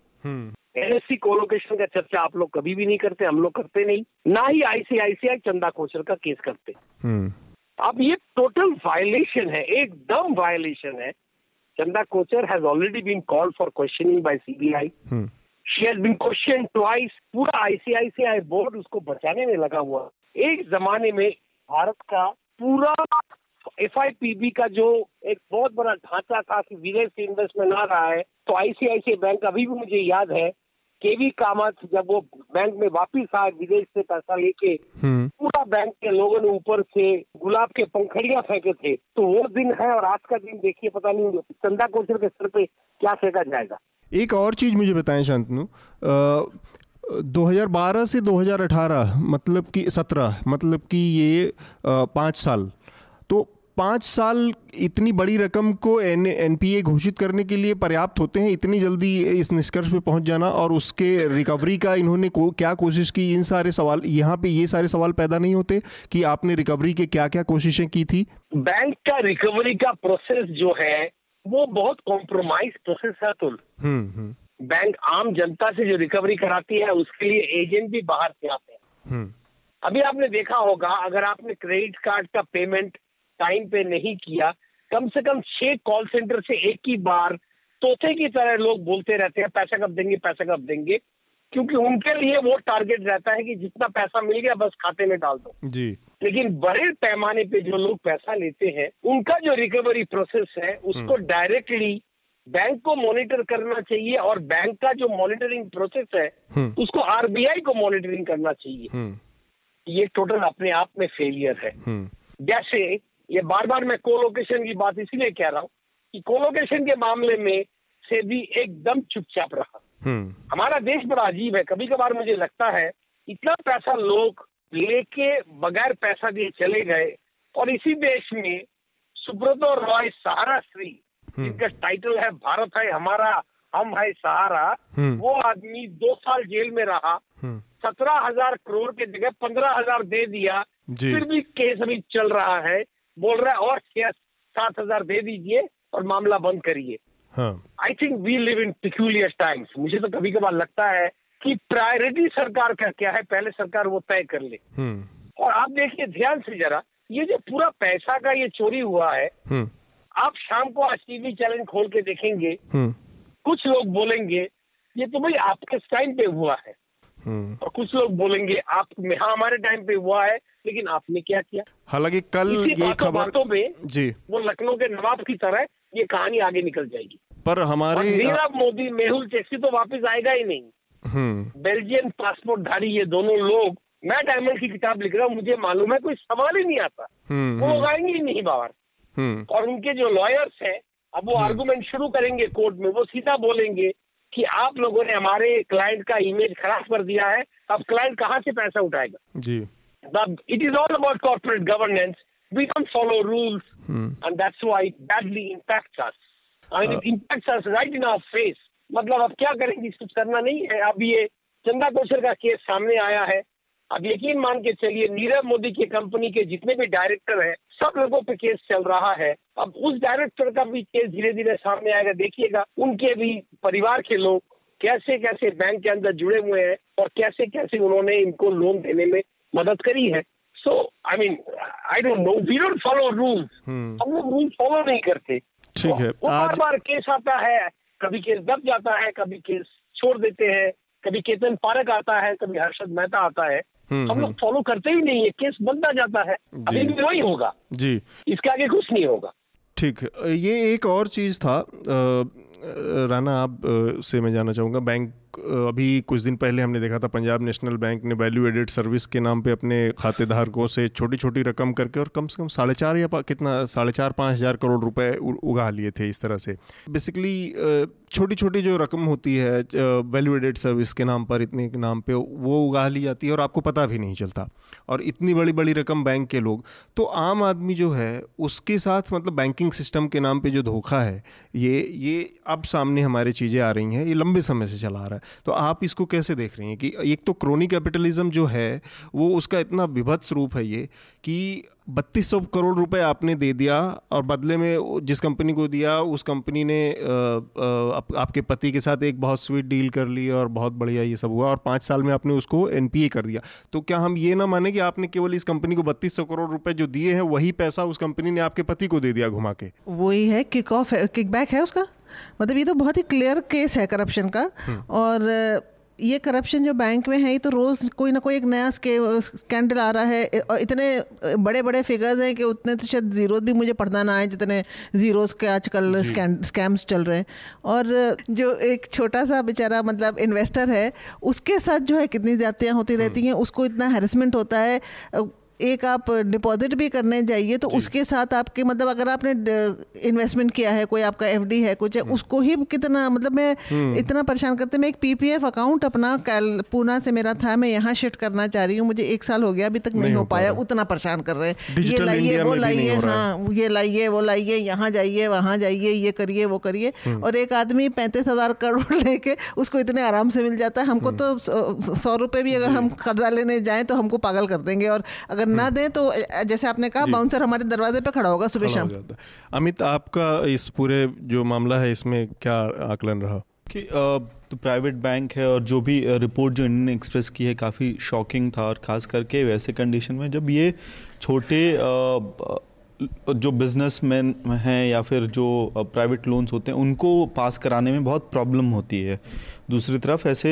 एनएससी कोलोकेशन का चर्चा आप लोग कभी भी नहीं करते हम लोग करते नहीं। ना ही आईसीआईसीआई चंदा कोचर का केस करते। हम्म। अब ये टोटल वायलेशन है एकदम वायलेशन है। Chanda Kochhar has already been called for questioning by CBI she has been question twice पूरा आईसीआईसीआई बोर्ड उसको बचाने में लगा हुआ। एक जमाने में भारत का पूरा एफआईपीबी का जो एक बहुत बड़ा ढांचा था कि विदेश से इन्वेस्टमेंट आ रहा है तो आईसीआईसी बैंक अभी भी मुझे याद है केवी कामत जब वो बैंक में वापिस आए विदेश से पैसा लेके हम्म। पूरा बैंक के लोगों ने ऊपर से गुलाब के पंखड़ियाँ फेंके थे तो वो दिन है और आज का दिन देखिए पता नहीं चंदा कोचर के सर पे क्या फेंका जाएगा एक और चीज़ मुझे बताएँ शांतनु 2012 से 2018 मतलब कि 17 मतलब कि ये पाँच साल पाँच साल इतनी बड़ी रकम को एन एन घोषित करने के लिए पर्याप्त होते हैं इतनी जल्दी इस निष्कर्ष पे पहुँच जाना और उसके रिकवरी का इन्होंने को क्या कोशिश की इन सारे सवाल यहाँ पे ये सारे सवाल पैदा नहीं होते कि आपने रिकवरी के क्या क्या कोशिशें की थी बैंक का रिकवरी का प्रोसेस जो है वो बहुत कॉम्प्रोमाइज प्रोसेस है तुल हम्म, हम्म। बैंक आम जनता से जो रिकवरी कराती है उसके लिए एजेंट भी बाहर से आते हैं हम्म। अभी आपने देखा होगा अगर आपने क्रेडिट कार्ड का पेमेंट टाइम पे नहीं किया। कम से कम छह कॉल सेंटर से एक ही बार तोते की तरह लोग बोलते रहते हैं पैसा कब देंगे पैसा कब देंगे? क्योंकि उनके लिए वो टारगेट रहता है कि जितना पैसा मिल गया बस खाते में डाल दो। जी। लेकिन बड़े पैमाने पे जो लोग पैसा लेते हैं उनका जो रिकवरी प्रोसेस है उसको डायरेक्टली हम्म। बैंक को मॉनिटर करना चाहिए और बैंक का जो मॉनिटरिंग प्रोसेस है हम्म। उसको आरबीआई को मॉनिटरिंग करना चाहिए। हम्म। ये टोटल अपने आप में फेलियर है। जैसे ये बार बार मैं कोलोकेशन की बात इसलिए कह रहा हूँ कि कोलोकेशन के मामले में से भी एकदम चुपचाप रहा हम्म। हमारा देश बड़ा अजीब है कभी कभार मुझे लगता है इतना पैसा लोग लेके बगैर पैसा दिए चले गए और इसी देश में सुब्रतो रॉय सहारा श्री हम्म। जिनका टाइटल है भारत है हमारा हम है सहारा हम्म। वो आदमी दो साल जेल में रहा सत्रह हज़ार करोड़ के जगह पंद्रह हज़ार दे दिया फिर भी केस अभी चल रहा है बोल रहा है और छह सात हज़ार दे दीजिए और मामला बंद करिए I think we live in peculiar times मुझे तो कभी कभार लगता है कि प्रायोरिटी सरकार का क्या है पहले सरकार वो तय कर ले हम्म। और आप देखिए ध्यान से जरा ये जो पूरा पैसा का ये चोरी हुआ है हम्म। आप शाम को आज टीवी चैनल खोल के देखेंगे हम्म। कुछ लोग बोलेंगे ये तो भाई आपके टाइम पे हुआ है और कुछ लोग बोलेंगे आप हाँ हमारे टाइम पे हुआ है लेकिन आपने क्या किया? हालाँकि कल ये खबर में जी। वो लखनऊ के नवाब की तरह ये कहानी आगे निकल जाएगी। पर हमारे नीरव मोदी मेहुल चेक्सी तो वापस आएगा ही नहीं। हम्म। बेल्जियन पासपोर्ट धारी ये दोनों लोग मैं डायमंड की किताब लिख रहा हूँ मुझे मालूम है कोई सवाल ही नहीं आता। हम्म, वो लोग हम्म। आएँगे ही नहीं बाहर। और उनके जो लॉयर्स हैं अब वो आर्गूमेंट शुरू करेंगे कोर्ट में वो सीधा बोलेंगे कि आप लोगों ने हमारे क्लाइंट का इमेज खराब कर दिया है अब क्लाइंट कहाँ से पैसा उठाएगा? जी। It is all about corporate governance hmm. and that's why it badly impacts us. I mean, uh, it impacts us right in our face. मतलब अब क्या करेंगे? कुछ करना नहीं है। अब ये चंदा कौशल का केस सामने आया है। अब यकीन मान के चलिए नीरव मोदी की कंपनी के जितने भी डायरेक्टर हैं सब लोगों पे केस चल रहा है। अब उस डायरेक्टर का भी केस धीरे धीरे सामने आएगा देखिएगा। उनके भी परिवार के लोग कैसे कैसे बैंक के अंदर जुड़े हुए हैं और कैसे कैसे उन्होंने इनको लोन देने में मदद करी है। So I mean I don't know we don't follow rules हम लोग रूल फॉलो नहीं करते। ठीक है। तो बार बार केस आता है। कभी केस दब जाता है कभी केस छोड़ देते हैं। कभी केतन पारक आता है कभी हर्षद मेहता आता है। हम्म, हम लोग फॉलो हम्म। करते ही नहीं है। केस बनता जाता है। अभी भी वही होगा। जी। इसके आगे कुछ नहीं होगा। ठीक ये एक और चीज़ था राना आप से मैं जानना चाहूँगा बैंक अभी कुछ दिन पहले हमने देखा था, पंजाब नेशनल बैंक ने वैल्यू एडेड सर्विस के नाम पे अपने खातेधारकों से छोटी छोटी रकम करके और कम से कम साढ़े चार या कितना, साढ़े चार, पाँच हज़ार करोड़ रुपए उगा लिए थे इस तरह से। बेसिकली छोटी छोटी जो रकम होती है वैल्यू एडेड सर्विस के नाम पर, इतने के नाम पे, वो उगा ली जाती है और आपको पता भी नहीं चलता। और इतनी बड़ी बड़ी रकम बैंक के लोग तो आम आदमी जो है, उसके साथ मतलब बैंकिंग सिस्टम के नाम पे जो धोखा है, ये ये अब सामने हमारी चीज़ें आ रही हैं, ये लंबे समय से चला आ रहा है। तो आप इसको कैसे देख रही हैं कि एक तो क्रोनी कैपिटलिज्म जो है वो उसका इतना विभत्स रूप है ये कि बत्तीस सौ करोड़ रुपए आपने दे दिया और बदले में जिस कंपनी को दिया उस कंपनी ने आ, आ, आप, आपके पति के साथ एक बहुत स्वीट डील कर ली और बहुत बढ़िया ये सब हुआ और पाँच साल में आपने उसको एनपीए कर दिया। तो क्या हम ये ना माने कि आपने केवल इस कंपनी को बत्तीस सौ करोड़ रुपए जो दिए हैं वही पैसा उस कंपनी ने आपके पति को दे दिया घुमा के? वही है किक ऑफ़ है किक बैक है उसका? मतलब ये तो बहुत ही क्लियर केस है करप्शन का हम्म। और ये करप्शन जो बैंक में है ये तो रोज़ कोई ना कोई एक नया स्कैंडल आ रहा है और इतने बड़े बड़े फिगर्स हैं कि उतने तो शायद ज़ीरोज़ भी मुझे पढ़ना ना आए जितने ज़ीरोज़ के आजकल स्कैम्स चल रहे हैं और जो एक छोटा सा बेचारा मतलब इन्वेस्टर है उसके साथ जो है कितनी ज़्यादतियाँ होती रहती हम्म। हैं उसको इतना हेरसमेंट होता है एक आप डिपॉजिट भी करने जाइए तो उसके साथ आपके मतलब अगर आपने इन्वेस्टमेंट किया है कोई आपका एफडी है कुछ है हम्म। उसको ही कितना मतलब मैं हम्म। इतना परेशान करते मैं एक पीपीएफ अकाउंट अपना कल पूना से मेरा था मैं यहाँ शिफ्ट करना चाह रही हूँ मुझे एक साल हो गया अभी तक नहीं, हो पाया उतना परेशान कर रहे हैं। ये लाइए वो लाइए हाँ ये लाइए वो लाइए यहाँ जाइए वहाँ जाइए ये करिए वो करिए। हम्म। और एक आदमी पैंतीस हज़ार करोड़ लेके उसको इतने आराम से मिल जाता है। हमको तो सौ रुपये भी अगर हम कर्जा लेने जाएँ तो हमको पागल कर देंगे। और अगर ना हम्म। दें तो जैसे आपने कहा बाउंसर हमारे दरवाजे पे खड़ा होगा सुबह शाम। अमित आपका इस पूरे जो मामला है इसमें क्या आकलन रहा? कि तो प्राइवेट बैंक है और जो भी रिपोर्ट जो इन्होंने एक्सप्रेस की है काफ़ी शॉकिंग था और ख़ास करके वैसे कंडीशन में जब ये छोटे जो बिजनेसमैन हैं या फिर जो प्राइवेट लोन्स होते हैं उनको पास कराने में बहुत प्रॉब्लम होती है। दूसरी तरफ़ ऐसे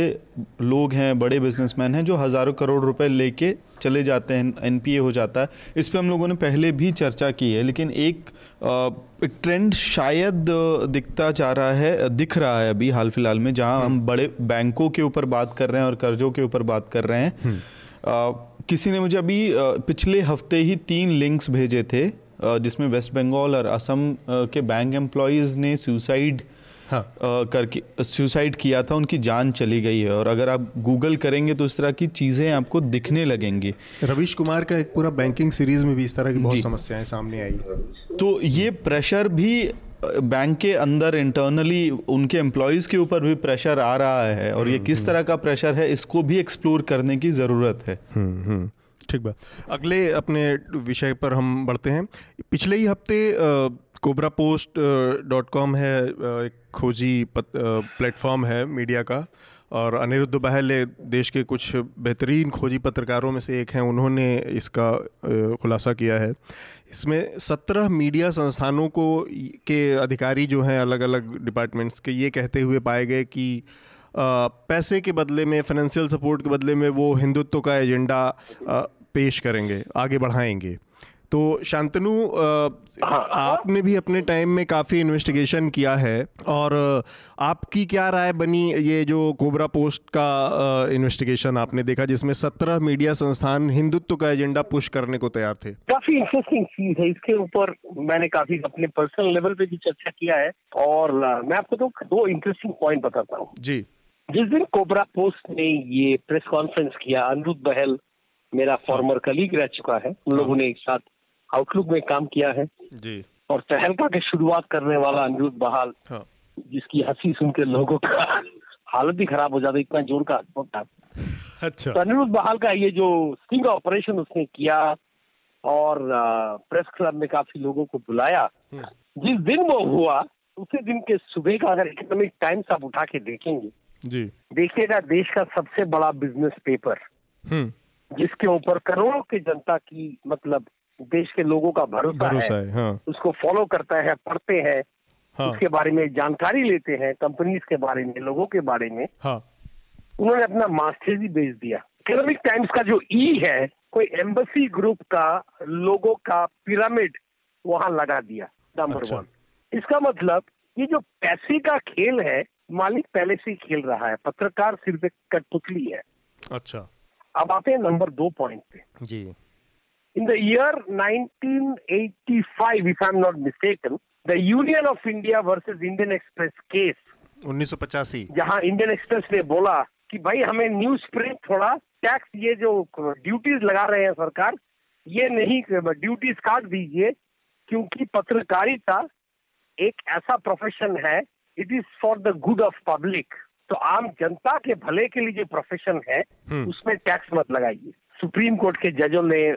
लोग हैं बड़े बिजनेसमैन हैं जो हज़ारों करोड़ रुपए लेके चले जाते हैं एनपीए हो जाता है। इस पर हम लोगों ने पहले भी चर्चा की है लेकिन एक एक ट्रेंड शायद दिखता जा रहा है दिख रहा है अभी हाल फ़िलहाल में जहाँ हम बड़े बैंकों के ऊपर बात कर रहे हैं और कर्जों के ऊपर बात कर रहे हैं। हम्म। किसी ने मुझे अभी पिछले हफ़्ते ही तीन लिंक्स भेजे थे। जिसमें वेस्ट बंगाल और असम के बैंक एम्प्लॉयज़ ने सुसाइड हाँ. करके सुसाइड किया था उनकी जान चली गई है। और अगर आप गूगल करेंगे तो इस तरह की चीज़ें आपको दिखने लगेंगी। रविश कुमार का एक पूरा बैंकिंग सीरीज़ में भी इस तरह की बहुत समस्याएँ सामने आई। तो ये प्रेशर भी बैंक के अंदर इंटरनली उनके एम्प्लॉयज़ के ऊपर भी प्रेशर आ रहा है। और ये हम्म, किस हम्म। तरह का प्रेशर है इसको भी एक्सप्लोर करने की ज़रूरत है। हम्म, ठीक बात। अगले अपने विषय पर हम बढ़ते हैं। पिछले ही हफ़्ते कोबरा पोस्ट डॉट कॉम है एक खोजी प्लेटफॉर्म है मीडिया का और अनिरुद्ध बहल देश के कुछ बेहतरीन खोजी पत्रकारों में से एक हैं। उन्होंने इसका खुलासा किया है। इसमें सत्रह मीडिया संस्थानों को के अधिकारी जो हैं अलग अलग डिपार्टमेंट्स के, ये कहते हुए पाए गए कि पैसे के बदले में फाइनेंशियल सपोर्ट के बदले में वो हिंदुत्व का एजेंडा पेश करेंगे आगे बढ़ाएँगे। तो शांतनु हाँ। आपने भी अपने टाइम में काफ़ी इन्वेस्टिगेशन किया है और आपकी क्या राय बनी ये जो कोबरा पोस्ट का इन्वेस्टिगेशन आपने देखा जिसमें सत्रह मीडिया संस्थान हिंदुत्व का एजेंडा पुश करने को तैयार थे? काफ़ी इंटरेस्टिंग चीज़ है। इसके ऊपर मैंने काफ़ी अपने पर्सनल लेवल पे भी चर्चा किया है और मैं आपको तो दो इंटरेस्टिंग पॉइंट बताता हूँ। जी। जिस दिन कोबरा पोस्ट ने ये प्रेस कॉन्फ्रेंस किया अनिरुद्ध बहल मेरा फॉर्मर कलीग रह चुका है। उन लोगों ने एक साथ आउटलुक में काम किया है। जी। और तहलका की शुरुआत करने वाला अनिरुद्ध बहाल हाँ। जिसकी हँसी सुन के लोगों का हालत ही खराब हो जाता इतना ज़ोर का अच्छा। तो अनिरुद्ध बहाल का ये जो स्टिंग ऑपरेशन उसने किया और प्रेस क्लब में काफ़ी लोगों को बुलाया हम्म। जिस दिन वो हुआ उसी दिन के सुबह का अगर इकोनॉमिक टाइम्स आप उठा के देखेंगे जी। देखिएगा देश का सबसे बड़ा बिज़नेस पेपर। जिसके ऊपर करोड़ों की जनता की मतलब देश के लोगों का भरोसा, भरोसा है, है हाँ। उसको फॉलो करता है पढ़ते हैं हाँ। उसके बारे में जानकारी लेते हैं कंपनीज़ के बारे में लोगों के बारे में हाँ। उन्होंने अपना मास्टर्स ही बेच दिया इकोनॉमिक टाइम्स का जो ई e है कोई एम्बेसी ग्रुप का लोगों का पिरामिड वहाँ लगा दिया नंबर अच्छा। वन इसका मतलब ये जो पैसे का खेल है मालिक पहले से ही खेल रहा है पत्रकार सिर्फ़ एक कठपुतली है अच्छा अब आते हैं नंबर दो पॉइंट पे। जी। In the year 1985, if I'm not mistaken, the Union of India versus Indian Express case 1985 जहाँ इंडियन एक्सप्रेस ने बोला कि भाई हमें न्यूज़ प्रिंट थोड़ा टैक्स ये जो ड्यूटीज़ लगा रहे हैं सरकार ये नहीं ड्यूटीज़ काट दीजिए क्योंकि पत्रकारिता एक ऐसा प्रोफेशन है it is for the good of public तो आम जनता के भले के लिए जो प्रोफेशन है हम्म। उसमें टैक्स मत लगाइए। सुप्रीम कोर्ट के जजों ने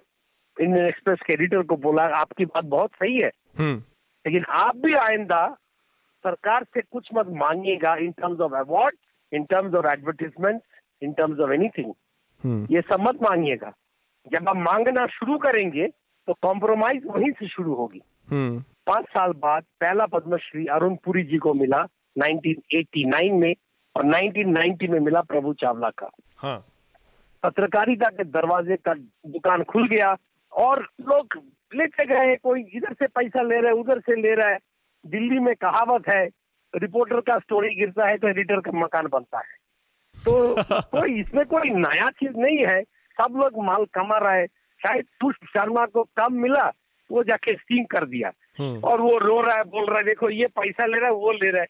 इंडियन एक्सप्रेस के एडिटर को बोला आपकी बात बहुत सही है। हम्म। लेकिन आप भी आइंदा सरकार से कुछ मत मांगिएगा in terms of award in terms of advertisement in terms of anything ये सब मत मांगिएगा। जब आप मांगना शुरू करेंगे तो कॉम्प्रोमाइज वहीं से शुरू होगी। हम्म। पाँच साल बाद पहला पद्मश्री अरुण पुरी जी को मिला 1989 में। और 1990 में मिला प्रभु चावला का। हाँ। पत्रकारिता के दरवाजे का दुकान खुल गया और लोग लेते गए कोई इधर से पैसा ले रहा है उधर से ले रहा है। दिल्ली में कहावत है रिपोर्टर का स्टोरी गिरता है तो एडिटर का मकान बनता है। तो कोई इसमें कोई नया चीज़ नहीं है। सब लोग माल कमा रहा है। शायद पुष्प शर्मा को कम मिला वो जाके स्टिंग कर दिया। हम्म। और वो रो रहा है बोल रहा है देखो ये पैसा ले रहा है वो ले रहा है।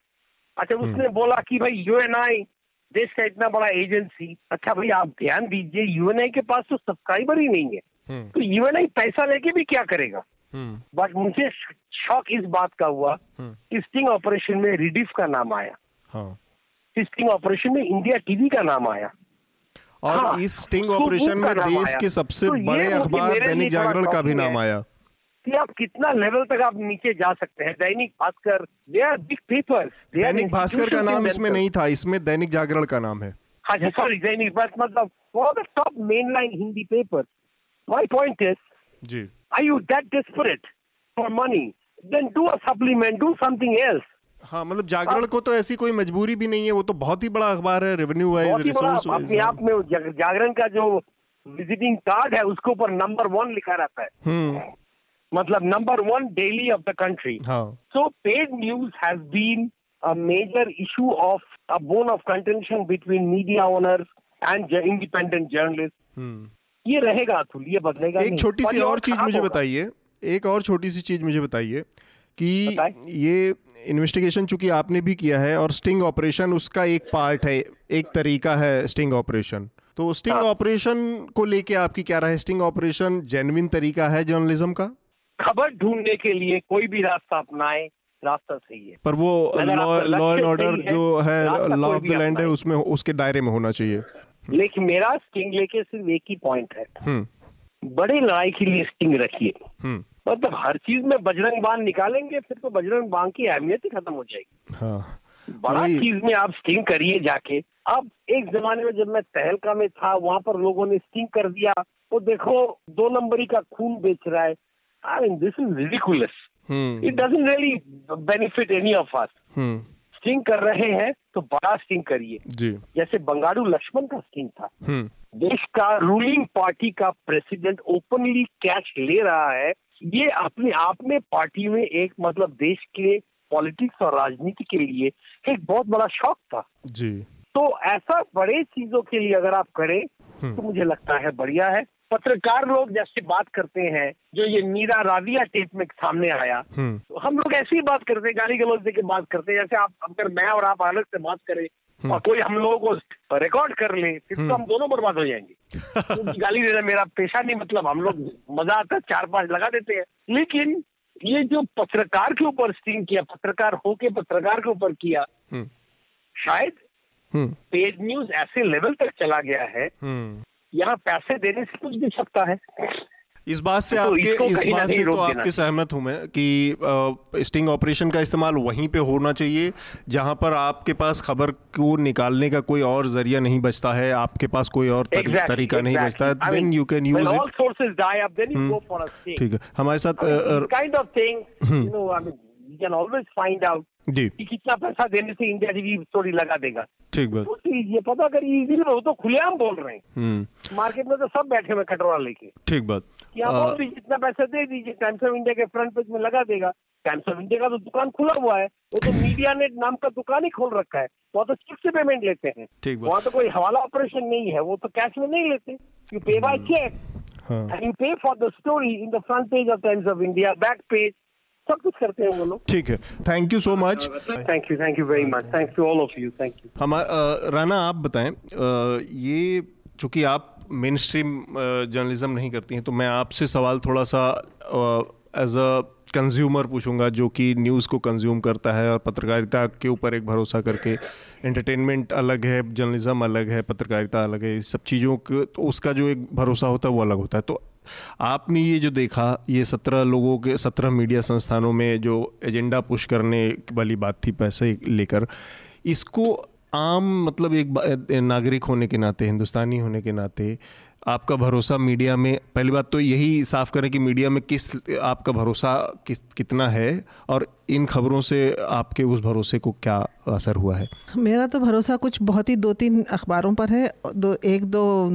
अच्छा उसने बोला कि भाई यूएनआई देश का इतना बड़ा एजेंसी। अच्छा भाई आप ध्यान दीजिए यूएनआई के पास तो सब्सक्राइबर ही नहीं है। हम्म। तो यूएनआई पैसा लेके भी क्या करेगा? हम्म। बट मुझे शौक इस बात का हुआ हम्म। कि स्टिंग ऑपरेशन में रिडीफ का नाम आया। हाँ। स्टिंग ऑपरेशन में इंडिया टीवी का नाम आया। और हाँ, इस स्टिंग ऑपरेशन में देश के सबसे तो बड़े अखबार दैनिक जागरण का भी नाम आया। कि आप कितना लेवल तक आप नीचे जा सकते हैं? Dainik Bhaskar they are big papers Dainik Bhaskar का नाम इसमें नहीं था इसमें दैनिक जागरण का नाम है। हाँ सॉरी दैनिक बस मतलब for the top mainline Hindi paper my point is ji. are you that desperate for money? Then do a supplement do something else. हाँ मतलब जागरण को तो ऐसी कोई मजबूरी भी नहीं है वो तो बहुत ही बड़ा अखबार है रेवेन्यू वाइज ही रिसोर्स अपने आप में जागरण का जो विजिटिंग कार्ड है उसके ऊपर नंबर वन लिखा रहता है। मतलब number one daily of the country हाँ। So paid news has been a major issue of a bone of contention between media owners and j- independent journalists. हम्म ये रहेगा अतुल ये बदलेगा एक छोटी सी और चीज़ मुझे बताइए एक और छोटी सी चीज़ मुझे बताइए कि ये इन्वेस्टिगेशन चूँकि आपने भी किया है और स्टिंग ऑपरेशन उसका एक पार्ट है एक तरीका है स्टिंग ऑपरेशन तो स्टिंग हाँ। ऑपरेशन को लेके आपकी क्या राय है? स्टिंग ऑपरेशन जेन्युइन तरीका है जर्नलिज्म का? खबर ढूँढने के लिए कोई भी रास्ता अपनाए रास्ता सही है। पर वो लॉ एंड ऑर्डर जो है लॉ ऑफ़ द लैंड है उसमें उसके दायरे में होना चाहिए। लेकिन मेरा स्टिंग लेके सिर्फ़ एक ही पॉइंट है। हम्म। बड़ी लड़ाई के लिए स्टिंग रखिए। हम्म। मतलब हर चीज़ में बजरंग बाण निकालेंगे फिर तो बजरंग बाण की अहमियत ही खत्म हो जाएगी। हाँ। बड़ा चीज़ में आप स्टिंग करिए जाके। अब एक जमाने में जब मैं तहलका में था वहाँ पर लोगों ने स्टिंग कर दिया वो देखो दो नंबरी का खून बेच रहा है। I mean this is ridiculous hmm it doesn't really benefit any of us hmm sting कर रहे हैं तो बड़ा स्टिंग करिए जी. जैसे बंगारू लक्ष्मण का स्टिंग था। हम्म देश का रूलिंग पार्टी का प्रेसिडेंट ओपनली कैश ले रहा है। ये अपने आप में पार्टी में एक मतलब देश के पॉलिटिक्स और राजनीति के लिए एक बहुत बड़ा शौक था। जी. तो ऐसा बड़े चीज़ों के लिए अगर आप करें हम्म। तो मुझे लगता है बढ़िया है। पत्रकार लोग जैसे बात करते हैं जो ये मीरा राविया टेप में सामने आया हम्म। तो हम लोग ऐसी ही बात करते हैं गाली गलौज देके बात करते हैं जैसे आप अगर मैं और आप अलग से बात करें और कोई हम लोगों को रिकॉर्ड कर ले फिर तो हम दोनों बर्बाद हो जाएँगे। क्योंकि गाली देना मेरा पेशा नहीं मतलब हम लोग मज़ा आता है चार पाँच लगा देते हैं। लेकिन ये जो पत्रकार के ऊपर स्टिंग किया पत्रकार होके पत्रकार के ऊपर किया हम्म। शायद हम्म। पेड न्यूज़ ऐसे लेवल तक चला गया है हम्म। यहाँ पैसे देने से कुछ भी सकता है इस बात से तो आपके इस बात से तो आपके सहमत हूँ मैं कि अ, स्टिंग ऑपरेशन का इस्तेमाल वहीं पे होना चाहिए जहाँ पर आपके पास खबर को निकालने का कोई और ज़रिया नहीं बचता है आपके पास कोई और तरी, Exactly, तरीका exactly. नहीं बचता है then you can use it. ठीक है हमारे साथ I mean, a, this kind of thing, you know, I mean, you can always find out जी। कि कितना पैसा देने से इंडिया टीवी स्टोरी लगा देगा। ठीक बात। तो ये पता करिए इजीली वो तो खुलेआम बोल रहे हैं। हम्म। मार्केट में तो सब बैठे हुए कटोरा लेके। ठीक बात। कि आप जितना पैसा दे दीजिए टाइम्स ऑफ़ इंडिया के फ्रंट पेज में लगा देगा। टाइम्स ऑफ़ इंडिया का तो दुकान खुला हुआ है। वो तो मीडिया नेट नाम का दुकान ही खोल रखा है। वहाँ तो चेक से पेमेंट लेते हैं। ठीक वहाँ तो कोई हवाला ऑपरेशन नहीं है। वो तो कैश में नहीं लेते। You pay by cheque and you pay for the story in the front page of Times of India, back page, सब कुछ करते हैं वो लोग। ठीक है। Thank you so much thank you thank you very much thanks to all of you thank you हमारा राना आप बताएँ ये चूँकि आप मेन स्ट्रीम जर्नलिज्म नहीं करती हैं तो मैं आपसे सवाल थोड़ा सा एज अ कंज्यूमर पूछूँगा जो कि न्यूज़ को कंज्यूम करता है और पत्रकारिता के ऊपर एक भरोसा करके एंटरटेनमेंट अलग है जर्नलिज्म अलग है पत्रकारिता अलग है इस सब चीज़ों के तो उसका जो एक भरोसा होता है वो अलग होता है। तो आपने ये जो देखा, ये सत्रह लोगों के, सत्रह मीडिया संस्थानों में जो एजेंडा पुश करने वाली बात थी पैसे लेकर, इसको आम मतलब एक नागरिक होने के नाते, हिंदुस्तानी होने के नाते आपका भरोसा मीडिया में पहली बात तो यही साफ़ करें कि मीडिया में किस आपका भरोसा किस कितना है और इन खबरों से आपके उस भरोसे को क्या असर हुआ है? मेरा तो भरोसा कुछ बहुत ही दो तीन अखबारों पर है दो एक दो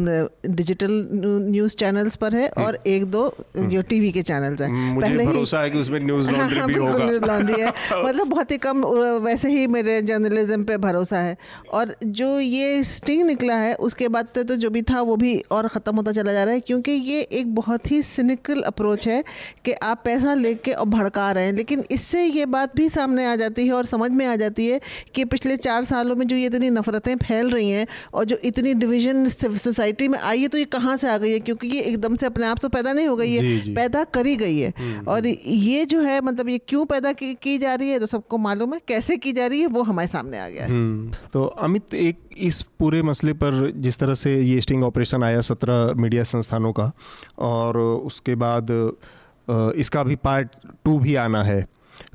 डिजिटल न्यूज़ चैनल्स पर है हम्म। और एक दो हम्म। जो टीवी के चैनल्स हैं। मुझे पहले भरोसा है कि उसमें न्यूज़ लॉन्ड्री भी होगा। न्यूज़ लॉन्ड्री है। मतलब बहुत ही कम वैसे ही मेरे जर्नलिज्म पे भरोसा है। और जो ये स्टिंग निकला है उसके बाद तो जो भी था वो भी और ख़त्म होता चला जा रहा है क्योंकि ये एक बहुत ही सिनिकल अप्रोच है कि आप पैसा लेके और भड़का रहे हैं। लेकिन इससे ये बात भी सामने आ जाती है और समझ में आ जाती है कि पिछले चार सालों में जो ये इतनी नफ़रतें फैल रही हैं और जो इतनी डिवीज़न सोसाइटी में आई है तो ये कहाँ से आ गई है? क्योंकि ये एकदम से अपने आप तो पैदा नहीं हो गई है पैदा करी गई है। हम्म, हम्म। और ये जो है मतलब ये क्यों पैदा की, की जा रही है तो सबको मालूम है कैसे की जा रही है वो हमारे सामने आ गया है। हम्म, तो अमित एक इस पूरे मसले पर जिस तरह से ये स्टिंग ऑपरेशन आया सत्रह मीडिया संस्थानों का और उसके बाद इसका भी पार्ट टू भी आना है।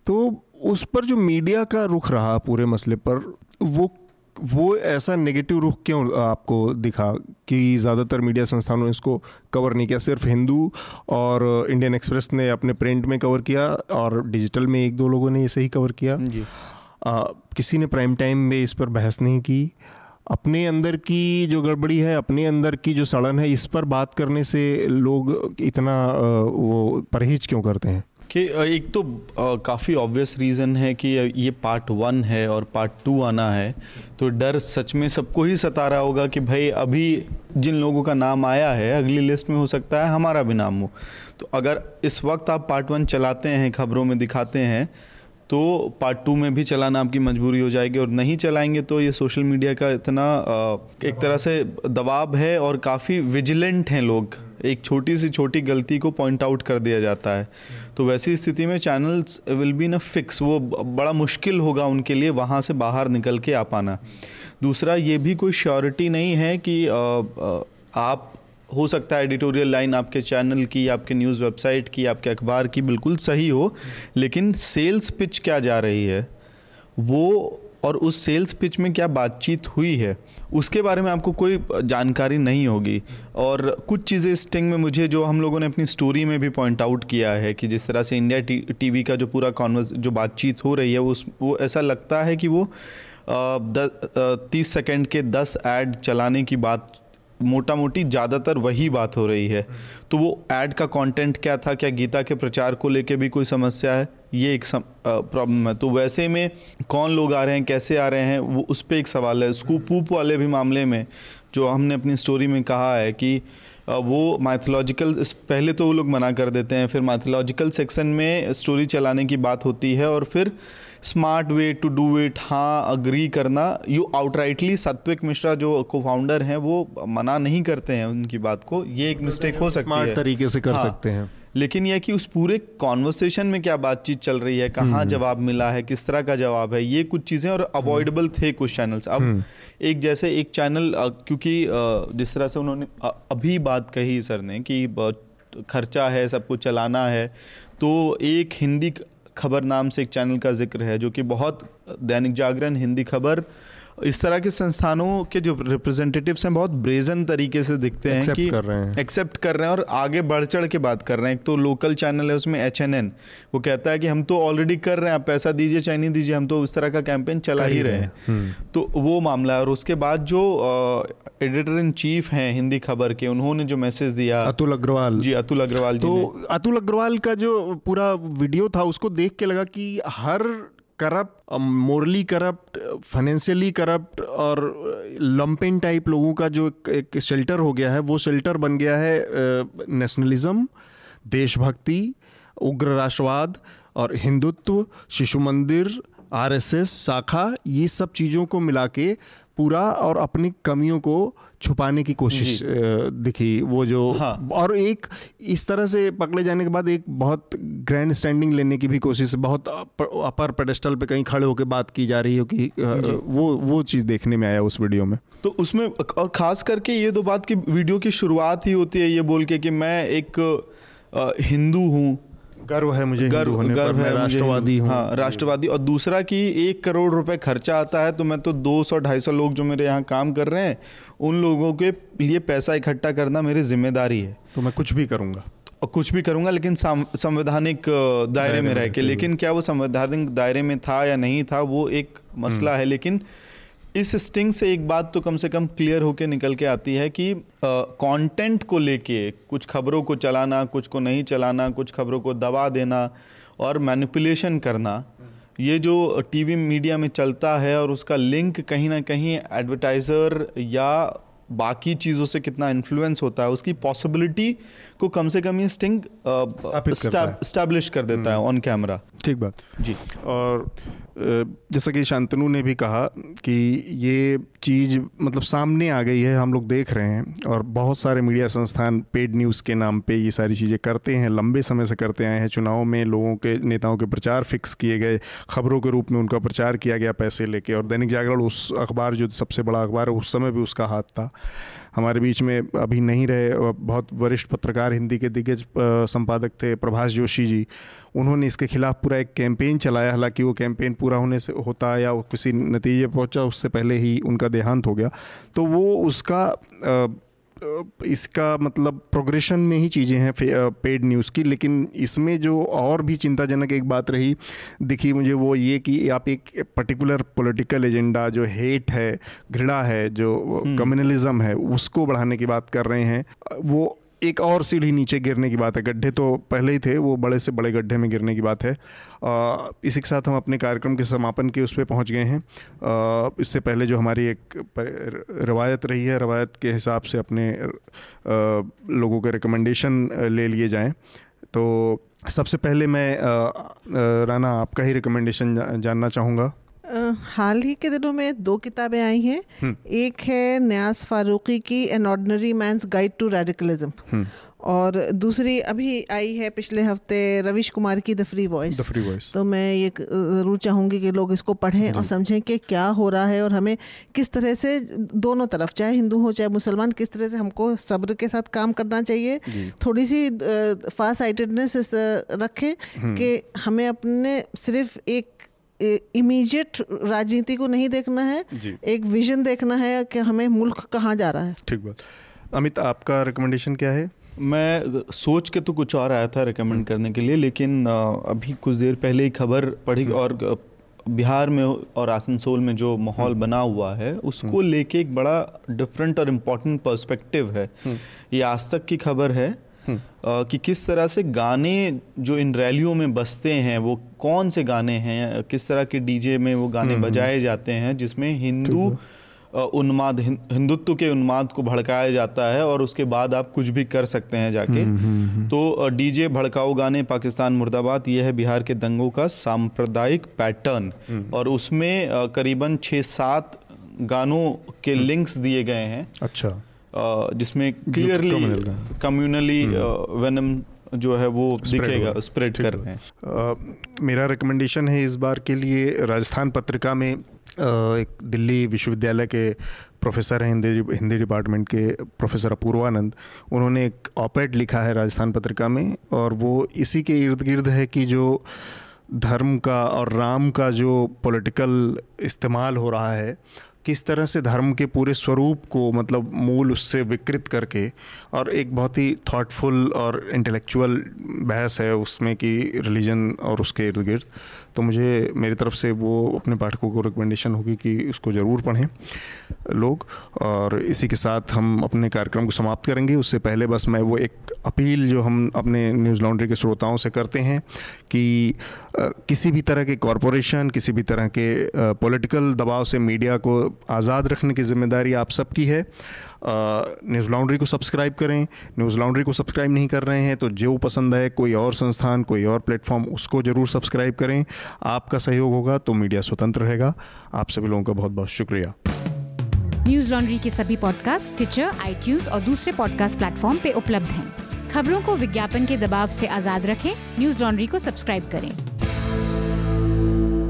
तो उस पर जो मीडिया का रुख रहा पूरे मसले पर वो वो ऐसा नेगेटिव रुख क्यों आपको दिखा कि ज़्यादातर मीडिया संस्थानों ने इसको कवर नहीं किया? सिर्फ़ हिंदू और इंडियन एक्सप्रेस ने अपने प्रिंट में कवर किया और डिजिटल में एक दो लोगों ने इसे ही कवर किया। जी। आ, किसी ने प्राइम टाइम में इस पर बहस नहीं की। अपने अंदर की जो गड़बड़ी है, अपने अंदर की जो सड़न है, इस पर बात करने से लोग इतना वो परहेज क्यों करते हैं? कि एक तो काफ़ी ऑब्वियस रीज़न है कि ये पार्ट वन है और पार्ट टू आना है। तो डर सच में सबको ही सता रहा होगा कि भाई अभी जिन लोगों का नाम आया है, अगली लिस्ट में हो सकता है, हमारा भी नाम हो। तो अगर इस वक्त आप पार्ट वन चलाते हैं, खबरों में दिखाते हैं तो पार्ट टू में भी चलाना आपकी मजबूरी हो जाएगी और नहीं चलाएँगे तो ये सोशल मीडिया का इतना एक तरह से दबाव है और काफ़ी विजिलेंट हैं लोग। एक छोटी सी छोटी गलती को पॉइंट आउट कर दिया जाता है। तो वैसी स्थिति में channels will be in fix वो बड़ा मुश्किल होगा उनके लिए वहाँ से बाहर निकल के आ पाना। दूसरा, ये भी कोई श्योरिटी नहीं है कि आप हो सकता है एडिटोरियल लाइन आपके चैनल की, आपके न्यूज़ वेबसाइट की, आपके अखबार की बिल्कुल सही हो, लेकिन सेल्स पिच क्या जा रही है? वो और उस सेल्स पिच में क्या बातचीत हुई है? उसके बारे में आपको कोई जानकारी नहीं होगी। और कुछ चीज़ें स्टिंग में मुझे, जो हम लोगों ने अपनी स्टोरी में भी पॉइंट आउट किया है कि जिस तरह से इंडिया टीवी का जो पूरा कॉन्वर्स जो बातचीत हो रही है, उस, वो ऐसा लगता है कि वो तीस सेकेंड के दस ऐड चलाने की बात मोटा मोटी ज़्यादातर वही बात हो रही है। तो वो ऐड का कंटेंट क्या था? क्या गीता के प्रचार को लेके भी कोई समस्या है? ये एक प्रॉब्लम है। तो वैसे में कौन लोग आ रहे हैं? कैसे आ रहे हैं? वो उस पर एक सवाल है। स्कूप वूप वाले भी मामले में जो हमने अपनी स्टोरी में कहा है कि वो माइथोलॉजिकल पहले तो वो लोग मना कर देते हैं। फिर माइथोलॉजिकल सेक्शन में स्टोरी चलाने की बात होती है और फिर smart way to do it हाँ अग्री करना यू आउटराइटली सात्विक मिश्रा जो को फाउंडर हैं वो मना नहीं करते हैं उनकी बात को। ये एक मिस्टेक हो सकती है। तरीके से कर हाँ, सकते हैं। लेकिन यह कि उस पूरे कॉन्वर्सेशन में क्या बातचीत चल रही है कहाँ हम्म। जवाब मिला है किस तरह का जवाब है ये कुछ चीज़ें और अवॉइडेबल थे कुछ चैनल्स अब हम्म। एक जैसे एक चैनल क्योंकि जिस तरह से उन्होंने अभी बात कही सर ने कि खर्चा है सब कुछ चलाना है तो एक हिंदी खबर नाम से एक चैनल का ज़िक्र है, जो कि बहुत दैनिक जागरण, हिंदी खबर इस तरह के संस्थानों के जो रिप्रेजेंटेटिव्स हैं बहुत ब्रेजन तरीके से दिखते हैं कि कर रहे हैं। एक्सेप्ट कर रहे हैं और आगे बढ़ चढ़ के बात कर रहे हैं। एक तो लोकल चैनल है उसमें एचएनएन वो कहता है कि हम तो ऑलरेडी कर रहे हैं आप पैसा दीजिए चाहे नहीं दीजिए हम तो इस तरह का कैंपेन चला ही रहे हैं। हम्म। तो वो मामला है और उसके बाद जो एडिटर इन चीफ हैं हिंदी खबर के उन्होंने जो मैसेज दिया। अतुल अग्रवाल। जी अतुल अग्रवाल जी तो अतुल अग्रवाल का जो पूरा वीडियो था उसको देख के लगा कि हर corrupt morally corrupt financially corrupt और लंपिन टाइप लोगों का जो एक शेल्टर हो गया है, वो शेल्टर बन गया है नेशनलिज्म देशभक्ति उग्र राष्ट्रवाद और हिंदुत्व, शिशु मंदिर आरएसएस शाखा, ये सब चीज़ों को मिला के पूरा और अपनी कमियों को छुपाने की कोशिश दिखी। वो जो हाँ। और एक इस तरह से पकड़े जाने के बाद एक बहुत ग्रैंड स्टैंडिंग लेने की भी कोशिश बहुत अपर पेडेस्टल पे कहीं खड़े होकर बात की जा रही हो कि वो वो चीज़ देखने में आया उस वीडियो में। तो उसमें और ख़ास करके ये दो बात की वीडियो की शुरुआत ही होती है ये बोल के कि मैं एक हिंदू हूँ गर्व है मुझे गर्व होने गर्व पर है राष्ट्रवादी हूँ। हाँ राष्ट्रवादी। और दूसरा कि एक करोड़ रुपए खर्चा आता है तो मैं तो दो सौ ढाई सौ लोग जो मेरे यहाँ काम कर रहे हैं उन लोगों के लिए पैसा इकट्ठा करना मेरी ज़िम्मेदारी है। तो मैं कुछ भी करूँगा। और कुछ भी करूँगा लेकिन संवैधानिक दायरे में रह के। लेकिन क्या वो संवैधानिक दायरे में था या नहीं था वो एक मसला हम्म। है लेकिन इस स्टिंग से एक बात तो कम से कम क्लियर होकर निकल के आती है कि कंटेंट को लेके कुछ खबरों को चलाना कुछ को नहीं चलाना कुछ खबरों को दबा देना और मैनिपुलेशन करना ये जो टीवी मीडिया में चलता है और उसका लिंक कहीं ना कहीं एडवर्टाइज़र या बाकी चीज़ों से कितना इन्फ्लुएंस होता है उसकी पॉसिबिलिटी को कम से कम ये स्टिंग स्टैब्लिश कर देता है ऑन कैमरा ठीक बात। जी। और जैसा कि शांतनु ने भी कहा कि ये चीज़ मतलब सामने आ गई है, हम लोग देख रहे हैं और बहुत सारे मीडिया संस्थान पेड न्यूज़ के नाम पे ये सारी चीज़ें करते हैं, लंबे समय से करते आए हैं। चुनाव में लोगों के, नेताओं के प्रचार फिक्स किए गए, खबरों के रूप में उनका प्रचार किया गया पैसे लेके और दैनिक जागरण उस अखबार जो सबसे बड़ा अखबार है, उस समय भी उसका हाथ था। हमारे बीच में अभी नहीं रहे बहुत वरिष्ठ पत्रकार हिंदी के दिग्गज संपादक थे प्रभाष जोशी जी। उन्होंने इसके खिलाफ पूरा एक कैंपेन चलाया, हालाँकि वो कैंपेन पूरा होने से होता या किसी नतीजे पहुँचा, उससे पहले ही उनका देहांत हो गया। तो वो उसका इसका मतलब प्रोग्रेशन में ही चीज़ें हैं पेड न्यूज़ की लेकिन इसमें जो और भी चिंताजनक एक बात रही दिखी मुझे वो ये कि आप एक पर्टिकुलर पॉलिटिकल एजेंडा जो हेट है घृणा है जो कम्युनलिज्म। है उसको बढ़ाने की बात कर रहे हैं वो एक और सीढ़ी नीचे गिरने की बात है, गड्ढे तो पहले ही थे, वो बड़े से बड़े गड्ढे में गिरने की बात है। इसी के साथ हम अपने कार्यक्रम के समापन के उस पर पहुँच गए हैं। इससे पहले जो हमारी एक रवायत रही है, रवायत के हिसाब से अपने लोगों के रिकमेंडेशन ले लिए जाएँ। तो सबसे पहले मैं राना आपका ही रिकमेंडेशन जानना चाहूँगा। हाल ही के दिनों में दो किताबें आई हैं। हम्म। एक है न्यास फारूकी की an ordinary man's guide to radicalism और दूसरी अभी आई है पिछले हफ़्ते रविश कुमार की द फ्री वॉइस तो मैं ये ज़रूर चाहूँगी कि लोग इसको पढ़ें और समझें कि क्या हो रहा है और हमें किस तरह से दोनों तरफ़ चाहे हिंदू हो चाहे मुसलमान किस तरह से हमको सब्र के साथ काम करना चाहिए। थोड़ी सी फास्ट साइटेडनेस रखें हम्म। कि हमें अपने सिर्फ़ एक इमीडिएट राजनीति को नहीं देखना है एक विजन देखना है कि हमें मुल्क कहाँ जा रहा है ठीक बात अमित आपका रिकमेंडेशन क्या है मैं सोच के तो कुछ और आया था रिकमेंड करने के लिए लेकिन अभी कुछ देर पहले ही खबर पढ़ी हम्म। और बिहार में और आसनसोल में जो माहौल हम्म। बना हुआ है उसको हम्म। लेके एक बड़ा डिफरेंट और इम्पोर्टेंट पर्सपेक्टिव है ये आज तक की खबर है। कि किस तरह से गाने जो इन रैलियों में बसते हैं वो कौन से गाने हैं किस तरह के डीजे में वो गाने हम्म, हम्म। बजाए जाते हैं जिसमें हिंदू उन्माद हिंदुत्व के उन्माद को भड़काया जाता है और उसके बाद आप कुछ भी कर सकते हैं जाके। तो डीजे भड़काऊ गाने पाकिस्तान मुर्दाबाद ये है बिहार के दंगों का सांप्रदायिक पैटर्न। और उसमें करीबन छः सात गानों के लिंक्स दिए गए हैं। अच्छा। जिसमें क्लियरली कम्युनली वेनम जो है वो दिखेगा स्प्रेड कर रहे हैं। मेरा रिकमेंडेशन है इस बार के लिए राजस्थान पत्रिका में एक दिल्ली विश्वविद्यालय के प्रोफेसर हैं हिंदी हिंदी डिपार्टमेंट के प्रोफेसर अपूर्वानंद। उन्होंने एक ऑपेड लिखा है राजस्थान पत्रिका में और वो इसी के इर्द गिर्द है कि जो धर्म का और राम का जो पॉलिटिकल इस्तेमाल हो रहा है किस तरह से धर्म के पूरे स्वरूप को मतलब मूल उससे विकृत करके और एक बहुत ही थॉटफुल और इंटेलेक्चुअल बहस है उसमें कि रिलीजन और उसके इर्द गिर्द तो मुझे मेरी तरफ़ से वो अपने पाठकों को रिकमेंडेशन होगी कि उसको ज़रूर पढ़ें लोग। और इसी के साथ हम अपने कार्यक्रम को समाप्त करेंगे। उससे पहले बस मैं वो एक अपील जो हम अपने न्यूज़ लॉन्ड्री के श्रोताओं से करते हैं कि किसी भी तरह के कॉरपोरेशन किसी भी तरह के पॉलिटिकल दबाव से मीडिया को आज़ाद रखने की ज़िम्मेदारी आप सबकी है। न्यूज़ लॉन्ड्री को सब्सक्राइब करें। न्यूज़ लॉन्ड्री को सब्सक्राइब नहीं कर रहे हैं तो जो पसंद है कोई और संस्थान, कोई और प्लेटफॉर्म उसको ज़रूर सब्सक्राइब करें। आपका सहयोग होगा तो मीडिया स्वतंत्र रहेगा। आप सभी लोगों का बहुत बहुत शुक्रिया। न्यूज़ लॉन्ड्री के सभी पॉडकास्ट ट्विटर आई और दूसरे पॉडकास्ट प्लेटफॉर्म पे उपलब्ध हैं। खबरों को विज्ञापन के दबाव से आज़ाद रखें। न्यूज़ लॉन्ड्री को सब्सक्राइब करें।